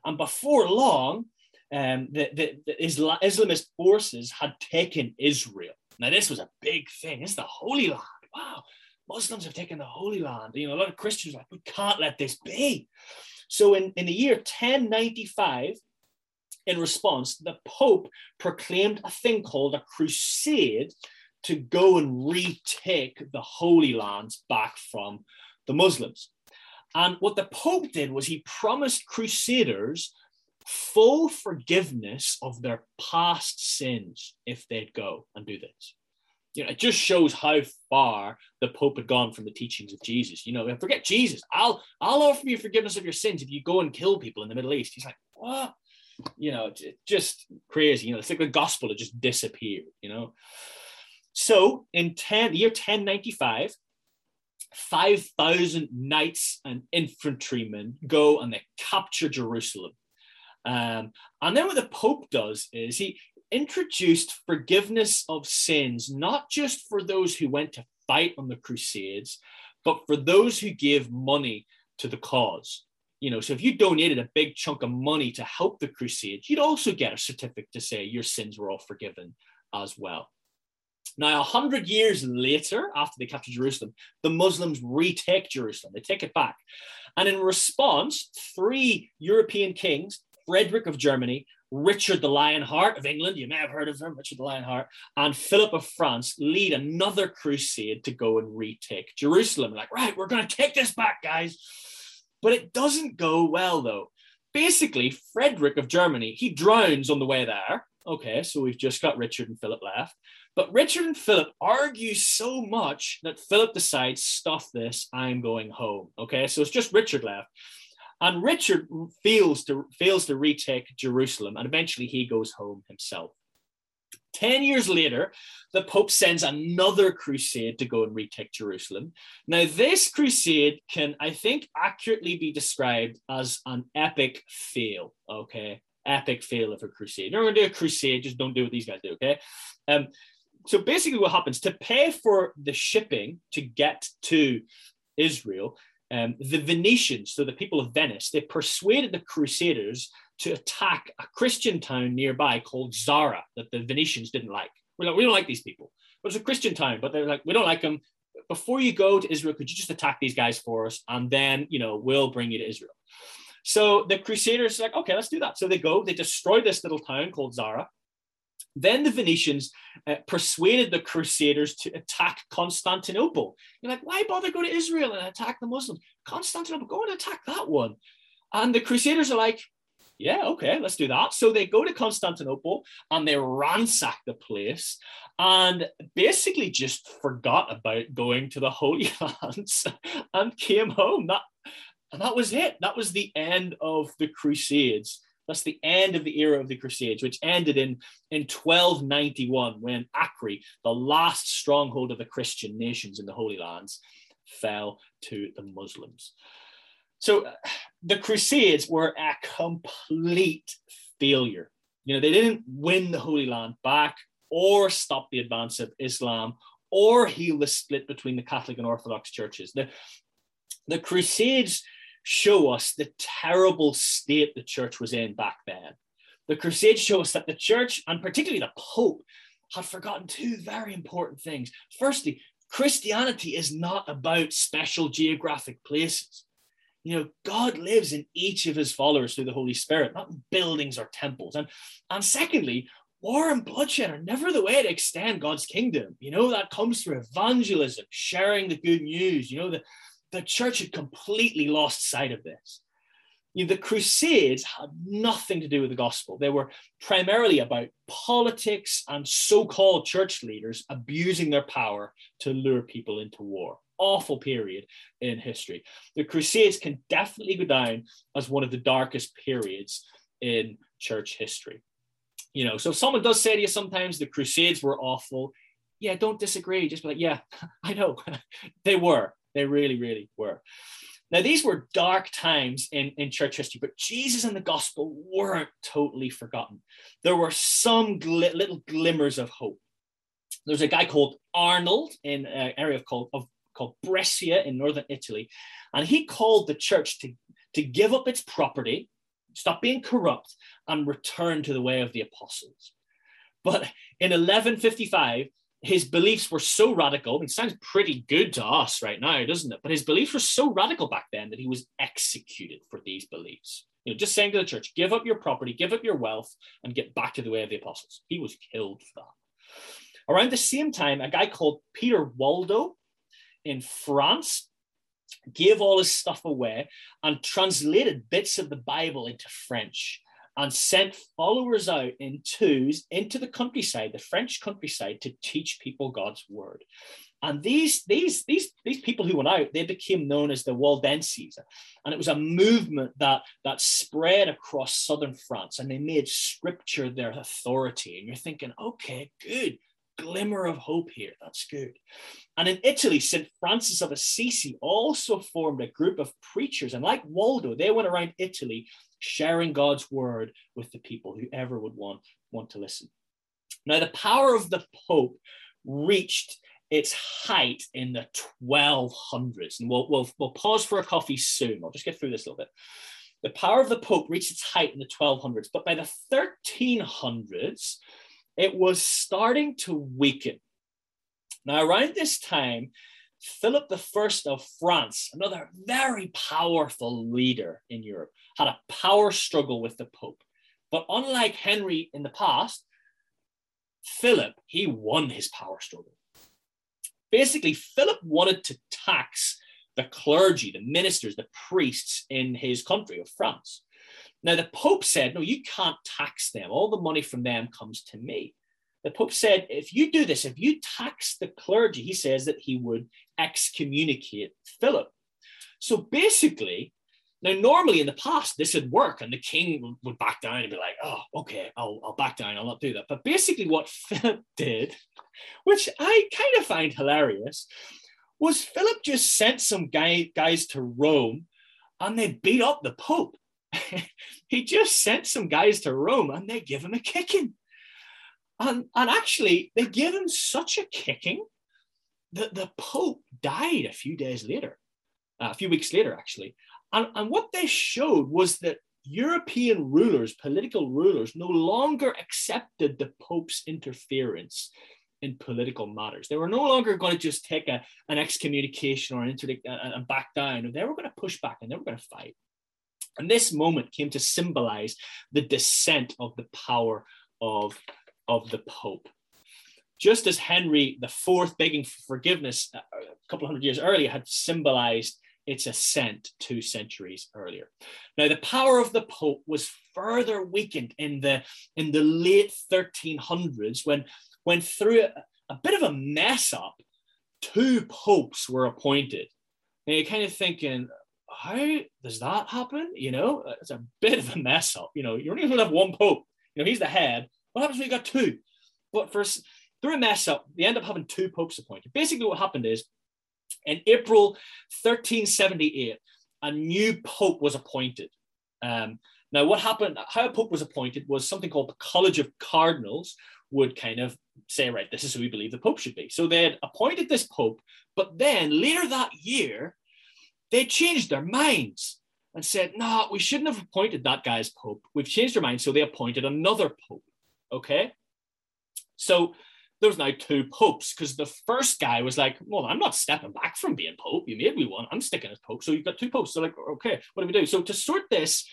And before long, um, the, the, the Isla- Islamist forces had taken Israel. Now, this was a big thing. It's the Holy Land. Wow, Muslims have taken the Holy Land. You know, a lot of Christians like, we can't let this be. So, in, in the year 1095, in response, the Pope proclaimed a thing called a crusade to go and retake the Holy Lands back from the Muslims. And what the Pope did was he promised crusaders full forgiveness of their past sins if they'd go and do this. You know, it just shows how far the Pope had gone from the teachings of Jesus. You know, forget Jesus. I'll I'll offer you forgiveness of your sins if you go and kill people in the Middle East. He's like, what? You know, just crazy. You know, it's like the gospel had just disappeared. You know. So in 10, year 1095, 5,000 knights and infantrymen go and they capture Jerusalem. Um, and then what the Pope does is he introduced forgiveness of sins, not just for those who went to fight on the Crusades, but for those who gave money to the cause. You know, so if you donated a big chunk of money to help the Crusades, you'd also get a certificate to say your sins were all forgiven as well. Now, a hundred years later, after they captured Jerusalem, the Muslims retake Jerusalem. They take it back. And in response, three European kings, Frederick of Germany, Richard the Lionheart of England, you may have heard of him, Richard the Lionheart, and Philip of France lead another crusade to go and retake Jerusalem. Like, right, we're going to take this back, guys. But it doesn't go well, though. Basically, Frederick of Germany, he drowns on the way there. Okay, so we've just got Richard and Philip left. But Richard and Philip argue so much that Philip decides, stuff this, I'm going home. Okay, so it's just Richard left. And Richard fails to, fails to retake Jerusalem, and eventually he goes home himself. Ten years later, the Pope sends another crusade to go and retake Jerusalem. Now, this crusade can, I think, accurately be described as an epic fail. Okay, epic fail of a crusade. You're going to do a crusade, just don't do what these guys do. Okay, um, so basically, what happens to pay for the shipping to get to Israel? Um, the Venetians, so the people of Venice, they persuaded the Crusaders to attack a Christian town nearby called Zara that the Venetians didn't like. We're like, we don't like these people. It was a Christian town, but they're like, we don't like them. Before you go to Israel, could you just attack these guys for us, and then you know we'll bring you to Israel. So the Crusaders are like, okay, let's do that. So they go, they destroy this little town called Zara. Then the Venetians uh, persuaded the Crusaders to attack Constantinople. You're like, why bother go to Israel and attack the Muslims? Constantinople, go and attack that one. And the Crusaders are like, yeah, okay, let's do that. So they go to Constantinople and they ransack the place and basically just forgot about going to the Holy <laughs> Lands and came home. That, and that was it. That was the end of the Crusades. That's the end of the era of the Crusades, which ended in, in 1291 when Acre, the last stronghold of the Christian nations in the Holy Lands, fell to the Muslims. So uh, the Crusades were a complete failure. You know, they didn't win the Holy Land back or stop the advance of Islam or heal the split between the Catholic and Orthodox churches. The, the Crusades show us the terrible state the church was in back then. The Crusades show us that the church, and particularly the Pope, had forgotten two very important things. Firstly, Christianity is not about special geographic places. You know, God lives in each of his followers through the Holy Spirit, not in buildings or temples. And, and secondly, war and bloodshed are never the way to extend God's kingdom. You know, that comes through evangelism, sharing the good news. You know, the, the church had completely lost sight of this. You know, the Crusades had nothing to do with the gospel. They were primarily about politics and so called church leaders abusing their power to lure people into war. Awful period in history. The Crusades can definitely go down as one of the darkest periods in church history. You know, so if someone does say to you sometimes the Crusades were awful, yeah, don't disagree. Just be like, yeah, <laughs> I know <laughs> they were. They really, really were. Now, these were dark times in, in church history, but Jesus and the gospel weren't totally forgotten. There were some gl- little glimmers of hope. There's a guy called Arnold in an area of called, of, called Brescia in northern Italy, and he called the church to, to give up its property, stop being corrupt, and return to the way of the apostles. But in 1155, his beliefs were so radical. It sounds pretty good to us right now, doesn't it? But his beliefs were so radical back then that he was executed for these beliefs. You know, just saying to the church, give up your property, give up your wealth, and get back to the way of the apostles. He was killed for that. Around the same time, a guy called Peter Waldo in France gave all his stuff away and translated bits of the Bible into French and sent followers out in twos into the countryside, the French countryside, to teach people God's word. And these, these, these, these people who went out, they became known as the Waldenses. And it was a movement that, that spread across southern France and they made scripture their authority. And you're thinking, okay, good glimmer of hope here. That's good. And in Italy, St. Francis of Assisi also formed a group of preachers. And like Waldo, they went around Italy sharing God's word with the people, whoever would want, want to listen. Now, the power of the Pope reached its height in the 1200s. And we'll, we'll, we'll pause for a coffee soon. I'll just get through this a little bit. The power of the Pope reached its height in the 1200s, but by the 1300s, it was starting to weaken. Now, around this time, Philip I of France, another very powerful leader in Europe, had a power struggle with the Pope. But unlike Henry in the past, Philip, he won his power struggle. Basically, Philip wanted to tax the clergy, the ministers, the priests in his country of France. Now, the Pope said, No, you can't tax them. All the money from them comes to me. The Pope said, If you do this, if you tax the clergy, he says that he would excommunicate Philip. So basically, now, normally in the past, this would work and the king would back down and be like, oh, okay, I'll, I'll back down, I'll not do that. But basically, what <laughs> Philip did, which I kind of find hilarious, was Philip just sent some guy, guys to Rome and they beat up the Pope. <laughs> he just sent some guys to Rome and they give him a kicking. And, and actually, they gave him such a kicking that the Pope died a few days later, uh, a few weeks later, actually. And, and what they showed was that European rulers, political rulers, no longer accepted the Pope's interference in political matters. They were no longer going to just take a, an excommunication or an interdict and back down. They were going to push back and they were going to fight. And this moment came to symbolize the descent of the power of, of the Pope. Just as Henry IV begging for forgiveness uh, a couple hundred years earlier had symbolized its ascent two centuries earlier. Now, the power of the Pope was further weakened in the, in the late 1300s when, when through a, a bit of a mess up, two popes were appointed. And you're kind of thinking, how does that happen? You know, it's a bit of a mess up. You know, you're only have one pope. You know, he's the head. What happens when you got two? But for through a mess up, they end up having two popes appointed. Basically, what happened is in April 1378, a new pope was appointed. Um, now, what happened, how a pope was appointed was something called the College of Cardinals would kind of say, right, this is who we believe the pope should be. So they had appointed this pope, but then later that year, they changed their minds and said, no, we shouldn't have appointed that guy as Pope. We've changed our minds. So they appointed another Pope. Okay. So there's now two popes because the first guy was like, well, I'm not stepping back from being Pope. You made me one. I'm sticking as Pope. So you've got two popes. So like, okay, what do we do? So to sort this,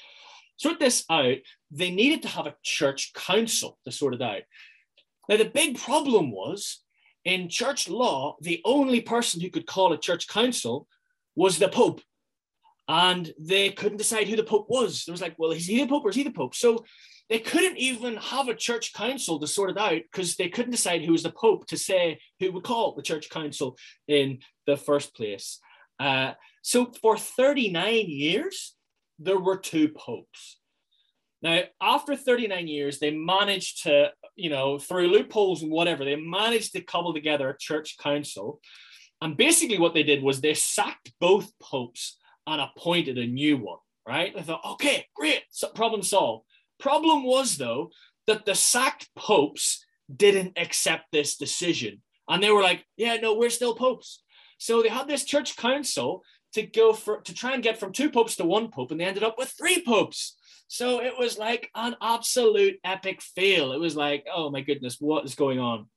sort this out, they needed to have a church council to sort it out. Now, the big problem was in church law, the only person who could call a church council was the Pope. And they couldn't decide who the Pope was. There was like, well, is he the Pope or is he the Pope? So they couldn't even have a church council to sort it out because they couldn't decide who was the Pope to say who would call the church council in the first place. Uh, so for 39 years, there were two popes. Now, after 39 years, they managed to, you know, through loopholes and whatever, they managed to cobble together a church council. And basically, what they did was they sacked both popes and appointed a new one, right? They thought, okay, great, problem solved. Problem was, though, that the sacked popes didn't accept this decision. And they were like, yeah, no, we're still popes. So they had this church council to go for to try and get from two popes to one pope, and they ended up with three popes. So it was like an absolute epic fail. It was like, oh my goodness, what is going on?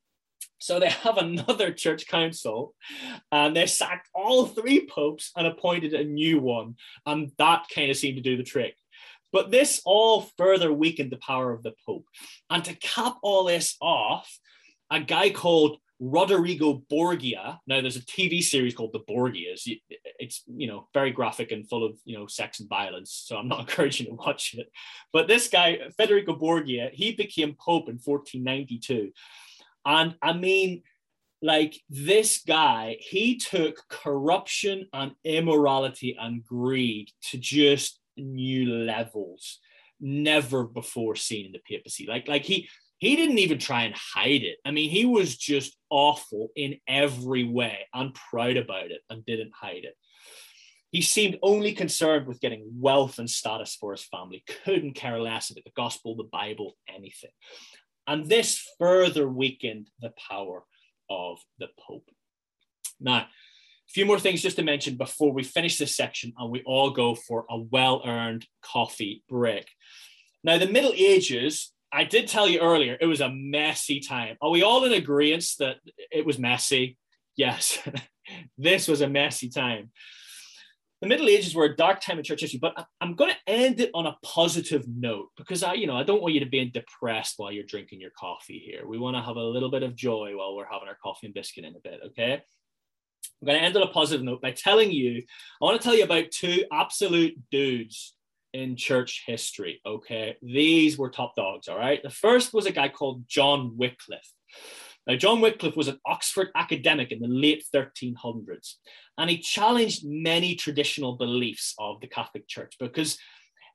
So they have <laughs> another church council and they sacked all three popes and appointed a new one. And that kind of seemed to do the trick. But this all further weakened the power of the Pope. And to cap all this off, a guy called Rodrigo Borgia. Now, there's a TV series called The Borgias. It's you know very graphic and full of you know sex and violence. So I'm not <laughs> encouraging you to watch it. But this guy, Federico Borgia, he became pope in 1492, and I mean, like this guy, he took corruption and immorality and greed to just new levels never before seen in the papacy. Like like he he didn't even try and hide it. I mean, he was just awful in every way and proud about it and didn't hide it. He seemed only concerned with getting wealth and status for his family, couldn't care less about the gospel, the Bible, anything. And this further weakened the power of the Pope. Now, few more things just to mention before we finish this section and we all go for a well earned coffee break. Now, the Middle Ages I did tell you earlier, it was a messy time. Are we all in agreement that it was messy? Yes, <laughs> this was a messy time. The Middle Ages were a dark time in church history, but I'm going to end it on a positive note because I, you know, I don't want you to be depressed while you're drinking your coffee here. We want to have a little bit of joy while we're having our coffee and biscuit in a bit, okay? I'm going to end on a positive note by telling you, I want to tell you about two absolute dudes in church history. Okay, these were top dogs. All right, the first was a guy called John Wycliffe. Now, John Wycliffe was an Oxford academic in the late 1300s, and he challenged many traditional beliefs of the Catholic Church because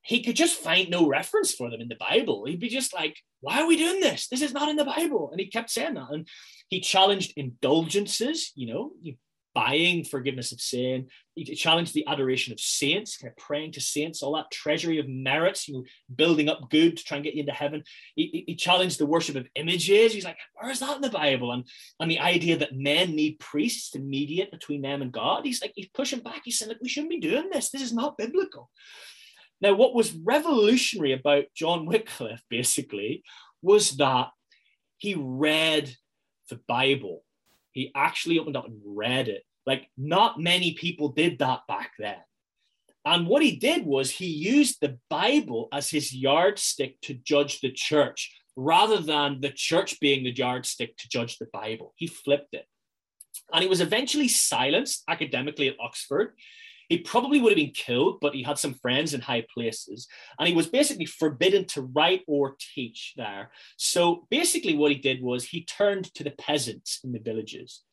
he could just find no reference for them in the Bible. He'd be just like, why are we doing this? This is not in the Bible. And he kept saying that. And he challenged indulgences, you know, you buying forgiveness of sin. He challenged the adoration of saints, kind of praying to saints, all that treasury of merits, you know, building up good to try and get you into heaven. He, he challenged the worship of images. He's like, where's that in the Bible? And, and the idea that men need priests to mediate between them and God. He's like, he's pushing back. He's saying, like, we shouldn't be doing this. This is not biblical. Now, what was revolutionary about John Wycliffe, basically, was that he read the Bible he actually opened up and read it. Like, not many people did that back then. And what he did was he used the Bible as his yardstick to judge the church rather than the church being the yardstick to judge the Bible. He flipped it. And he was eventually silenced academically at Oxford. He probably would have been killed, but he had some friends in high places. And he was basically forbidden to write or teach there. So basically, what he did was he turned to the peasants in the villages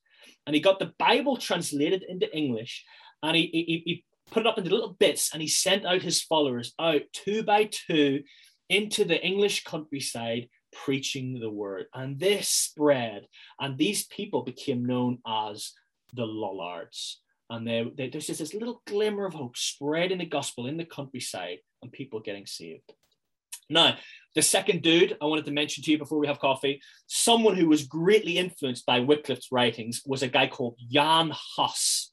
and he got the Bible translated into English and he, he, he put it up into little bits and he sent out his followers out two by two into the English countryside preaching the word. And this spread, and these people became known as the Lollards. And they, there's just this little glimmer of hope spreading the gospel in the countryside and people getting saved. Now, the second dude I wanted to mention to you before we have coffee, someone who was greatly influenced by Wycliffe's writings, was a guy called Jan Hus.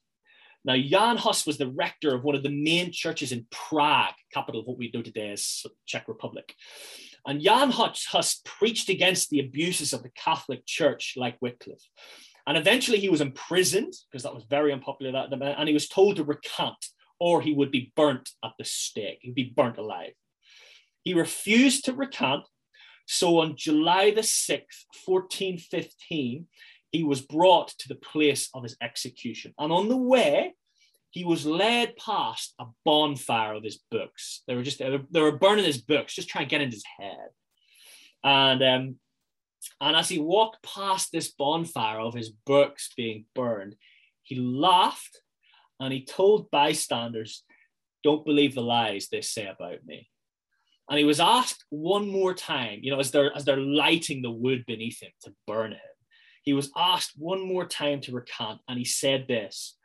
Now, Jan Hus was the rector of one of the main churches in Prague, capital of what we know today as Czech Republic. And Jan Hus preached against the abuses of the Catholic Church, like Wycliffe. And eventually he was imprisoned because that was very unpopular. And he was told to recant or he would be burnt at the stake. He'd be burnt alive. He refused to recant. So on July the 6th, 1415, he was brought to the place of his execution. And on the way, he was led past a bonfire of his books. They were just they were burning his books, just trying to get into his head. And um, and as he walked past this bonfire of his books being burned, he laughed and he told bystanders, "Don't believe the lies they say about me." And he was asked one more time, you know, as they're as they're lighting the wood beneath him to burn him he was asked one more time to recant, and he said this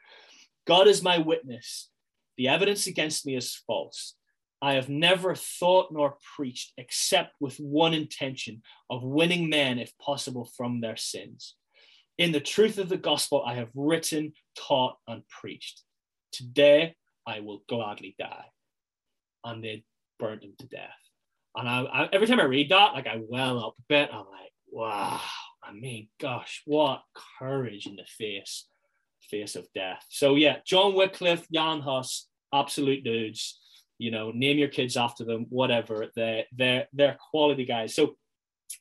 God is my witness. The evidence against me is false. I have never thought nor preached except with one intention of winning men, if possible, from their sins. In the truth of the gospel, I have written, taught, and preached. Today, I will gladly die. And they burned him to death. And I, I, every time I read that, like I well up a bit, I'm like, wow, I mean, gosh, what courage in the face, face of death. So yeah, John Wycliffe, Jan Hus, absolute dudes. You know, name your kids after them, whatever. They're they're they're quality guys. So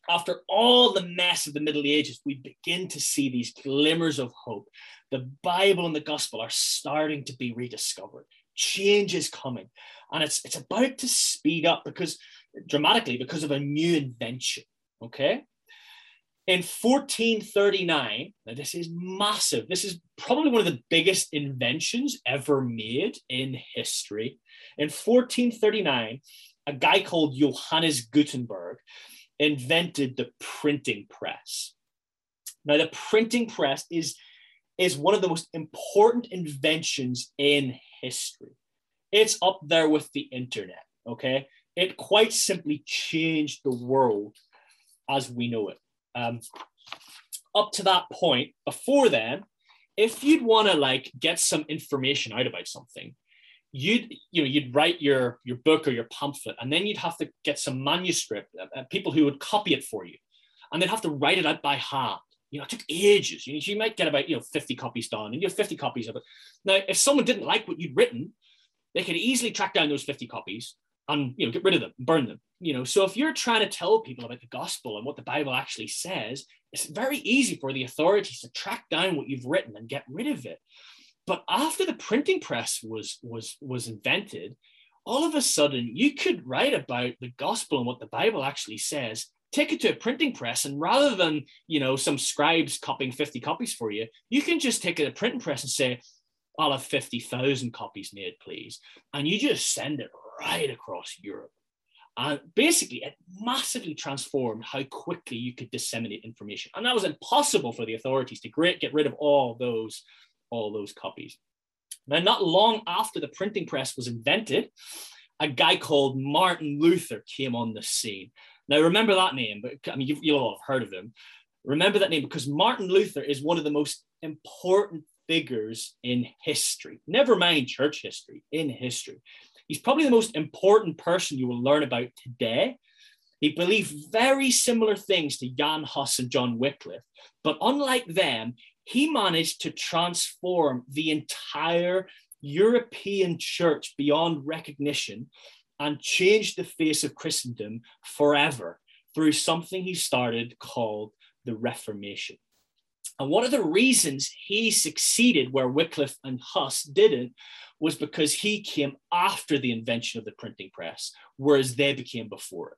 after all the mess of the Middle Ages, we begin to see these glimmers of hope. The Bible and the gospel are starting to be rediscovered. Change is coming. And it's it's about to speed up because dramatically because of a new invention. Okay. In 1439, now this is massive. This is probably one of the biggest inventions ever made in history. In 1439, a guy called Johannes Gutenberg invented the printing press. Now, the printing press is, is one of the most important inventions in history. It's up there with the internet, okay? It quite simply changed the world as we know it. Um, up to that point, before then, if you'd want to like get some information out about something, you'd you know you'd write your your book or your pamphlet, and then you'd have to get some manuscript, uh, uh people who would copy it for you, and they'd have to write it out by hand. You know, it took ages. You, you might get about you know 50 copies done, and you have 50 copies of it. Now, if someone didn't like what you'd written, they could easily track down those 50 copies and you know get rid of them, burn them you know. So if you're trying to tell people about the gospel and what the bible actually says it's very easy for the authorities to track down what you've written and get rid of it. But after the printing press was was was invented all of a sudden you could write about the gospel and what the bible actually says take it to a printing press and rather than you know some scribes copying 50 copies for you you can just take it to a printing press and say i'll have 50000 copies made please and you just send it right across europe and basically, it massively transformed how quickly you could disseminate information. And that was impossible for the authorities to get rid of all those, all those copies. Now, not long after the printing press was invented, a guy called Martin Luther came on the scene. Now, remember that name, but I mean, you'll all have heard of him. Remember that name because Martin Luther is one of the most important figures in history, never mind church history, in history. He's probably the most important person you will learn about today. He believed very similar things to Jan Hus and John Wycliffe, but unlike them, he managed to transform the entire European church beyond recognition and change the face of Christendom forever through something he started called the Reformation. And one of the reasons he succeeded where Wycliffe and Huss didn't was because he came after the invention of the printing press, whereas they became before it.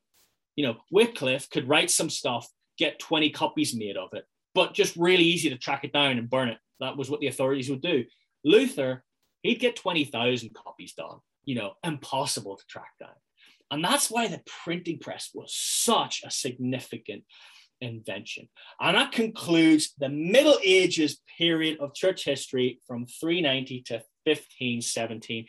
You know, Wycliffe could write some stuff, get 20 copies made of it, but just really easy to track it down and burn it. That was what the authorities would do. Luther, he'd get 20,000 copies done, you know, impossible to track down. And that's why the printing press was such a significant invention. And that concludes the Middle Ages period of church history from 390 to 1517.